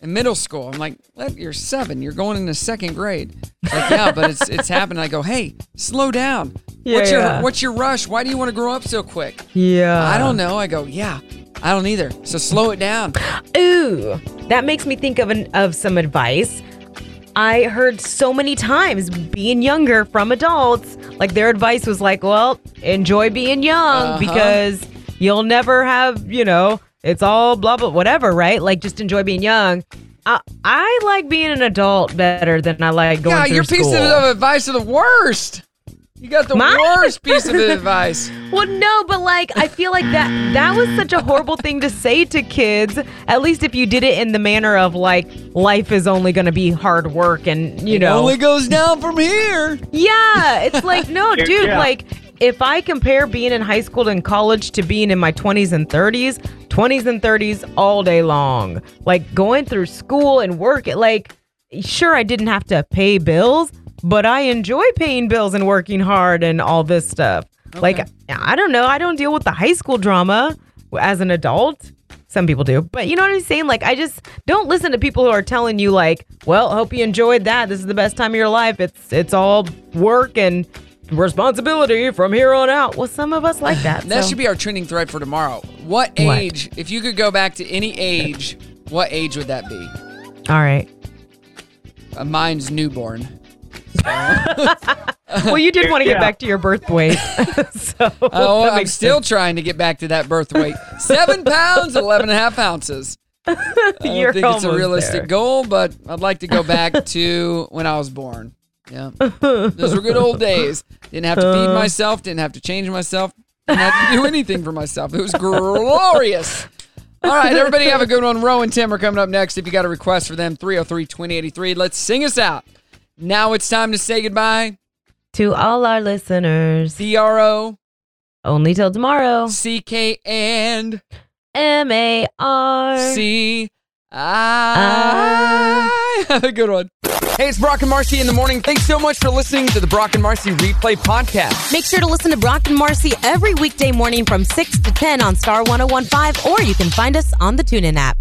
A: In middle school, I'm like, "What? You're seven. You're going into second grade." Like, yeah, but it's it's happening. I go, "Hey, slow down. Yeah, what's
B: Yeah.
A: your what's your rush? Why do you want to grow up so quick?"
B: Yeah.
A: I don't know. I go, yeah, I don't either. So slow it down.
B: Ooh, that makes me think of an, of some advice I heard so many times being younger from adults. Like their advice was like, "Well, enjoy being young
A: Uh-huh.
B: because you'll never have, you know, it's all blah blah whatever, right? Like just enjoy being young." I, I like being an adult better than I like going
A: yeah, your pieces
B: school.
A: of advice are the worst. You got the
B: Mine?
A: worst piece of advice.
B: Well, no, but like I feel like that that was such a horrible thing to say to kids. At least if you did it in the manner of like life is only going to be hard work and you
A: It
B: know
A: only goes down from here.
B: Yeah, it's like no, dude,
A: yeah.
B: like if I compare being in high school and college to being in my 20s and 30s, 20s and 30s all day long. Like going through school and work, it like sure I didn't have to pay bills, but I enjoy paying bills and working hard and all this stuff. Like I don't know, I don't deal with the high school drama. as an adult. Some people do, but you know what I'm saying? Like, I just don't listen to people who are telling you, like, well, hope you enjoyed that. This is the best time of your life. It's it's all work and responsibility from here on out. Well, some of us like that.
A: That
B: so.
A: should be our trending thread for tomorrow. What
B: What?
A: age, if you could go back to any age, what age would that be?
B: all right.
A: Uh, mine's newborn.
B: Well, you did want to get
A: Yeah.
B: back to your birth weight, so
A: Oh, I'm
B: makes
A: still
B: sense.
A: trying to get back to that birth weight. Seven pounds, 11 and a half ounces. I don't
B: You're
A: think it's a realistic
B: there.
A: goal, but I'd like to go back to when I was born. Yeah. Those were good old days. Didn't have to feed
B: Uh.
A: myself, didn't have to change myself, didn't have to do anything for myself. It was glorious. All right, everybody have a good one. Roe and Tim are coming up next. If you got a request for them, 303 2083. Let's sing us out. Now it's time to say goodbye.
B: To all our listeners,
A: DRO,
B: only till tomorrow.
A: CK and
B: M A R
A: C I. Have a good one. Hey, it's Brock and Marci in the morning. Thanks so much for listening to the Brock and Marci Replay Podcast.
B: Make sure to listen to Brock and Marci every weekday morning from 6 to 10 on Star 1015, or you can find us on the TuneIn app.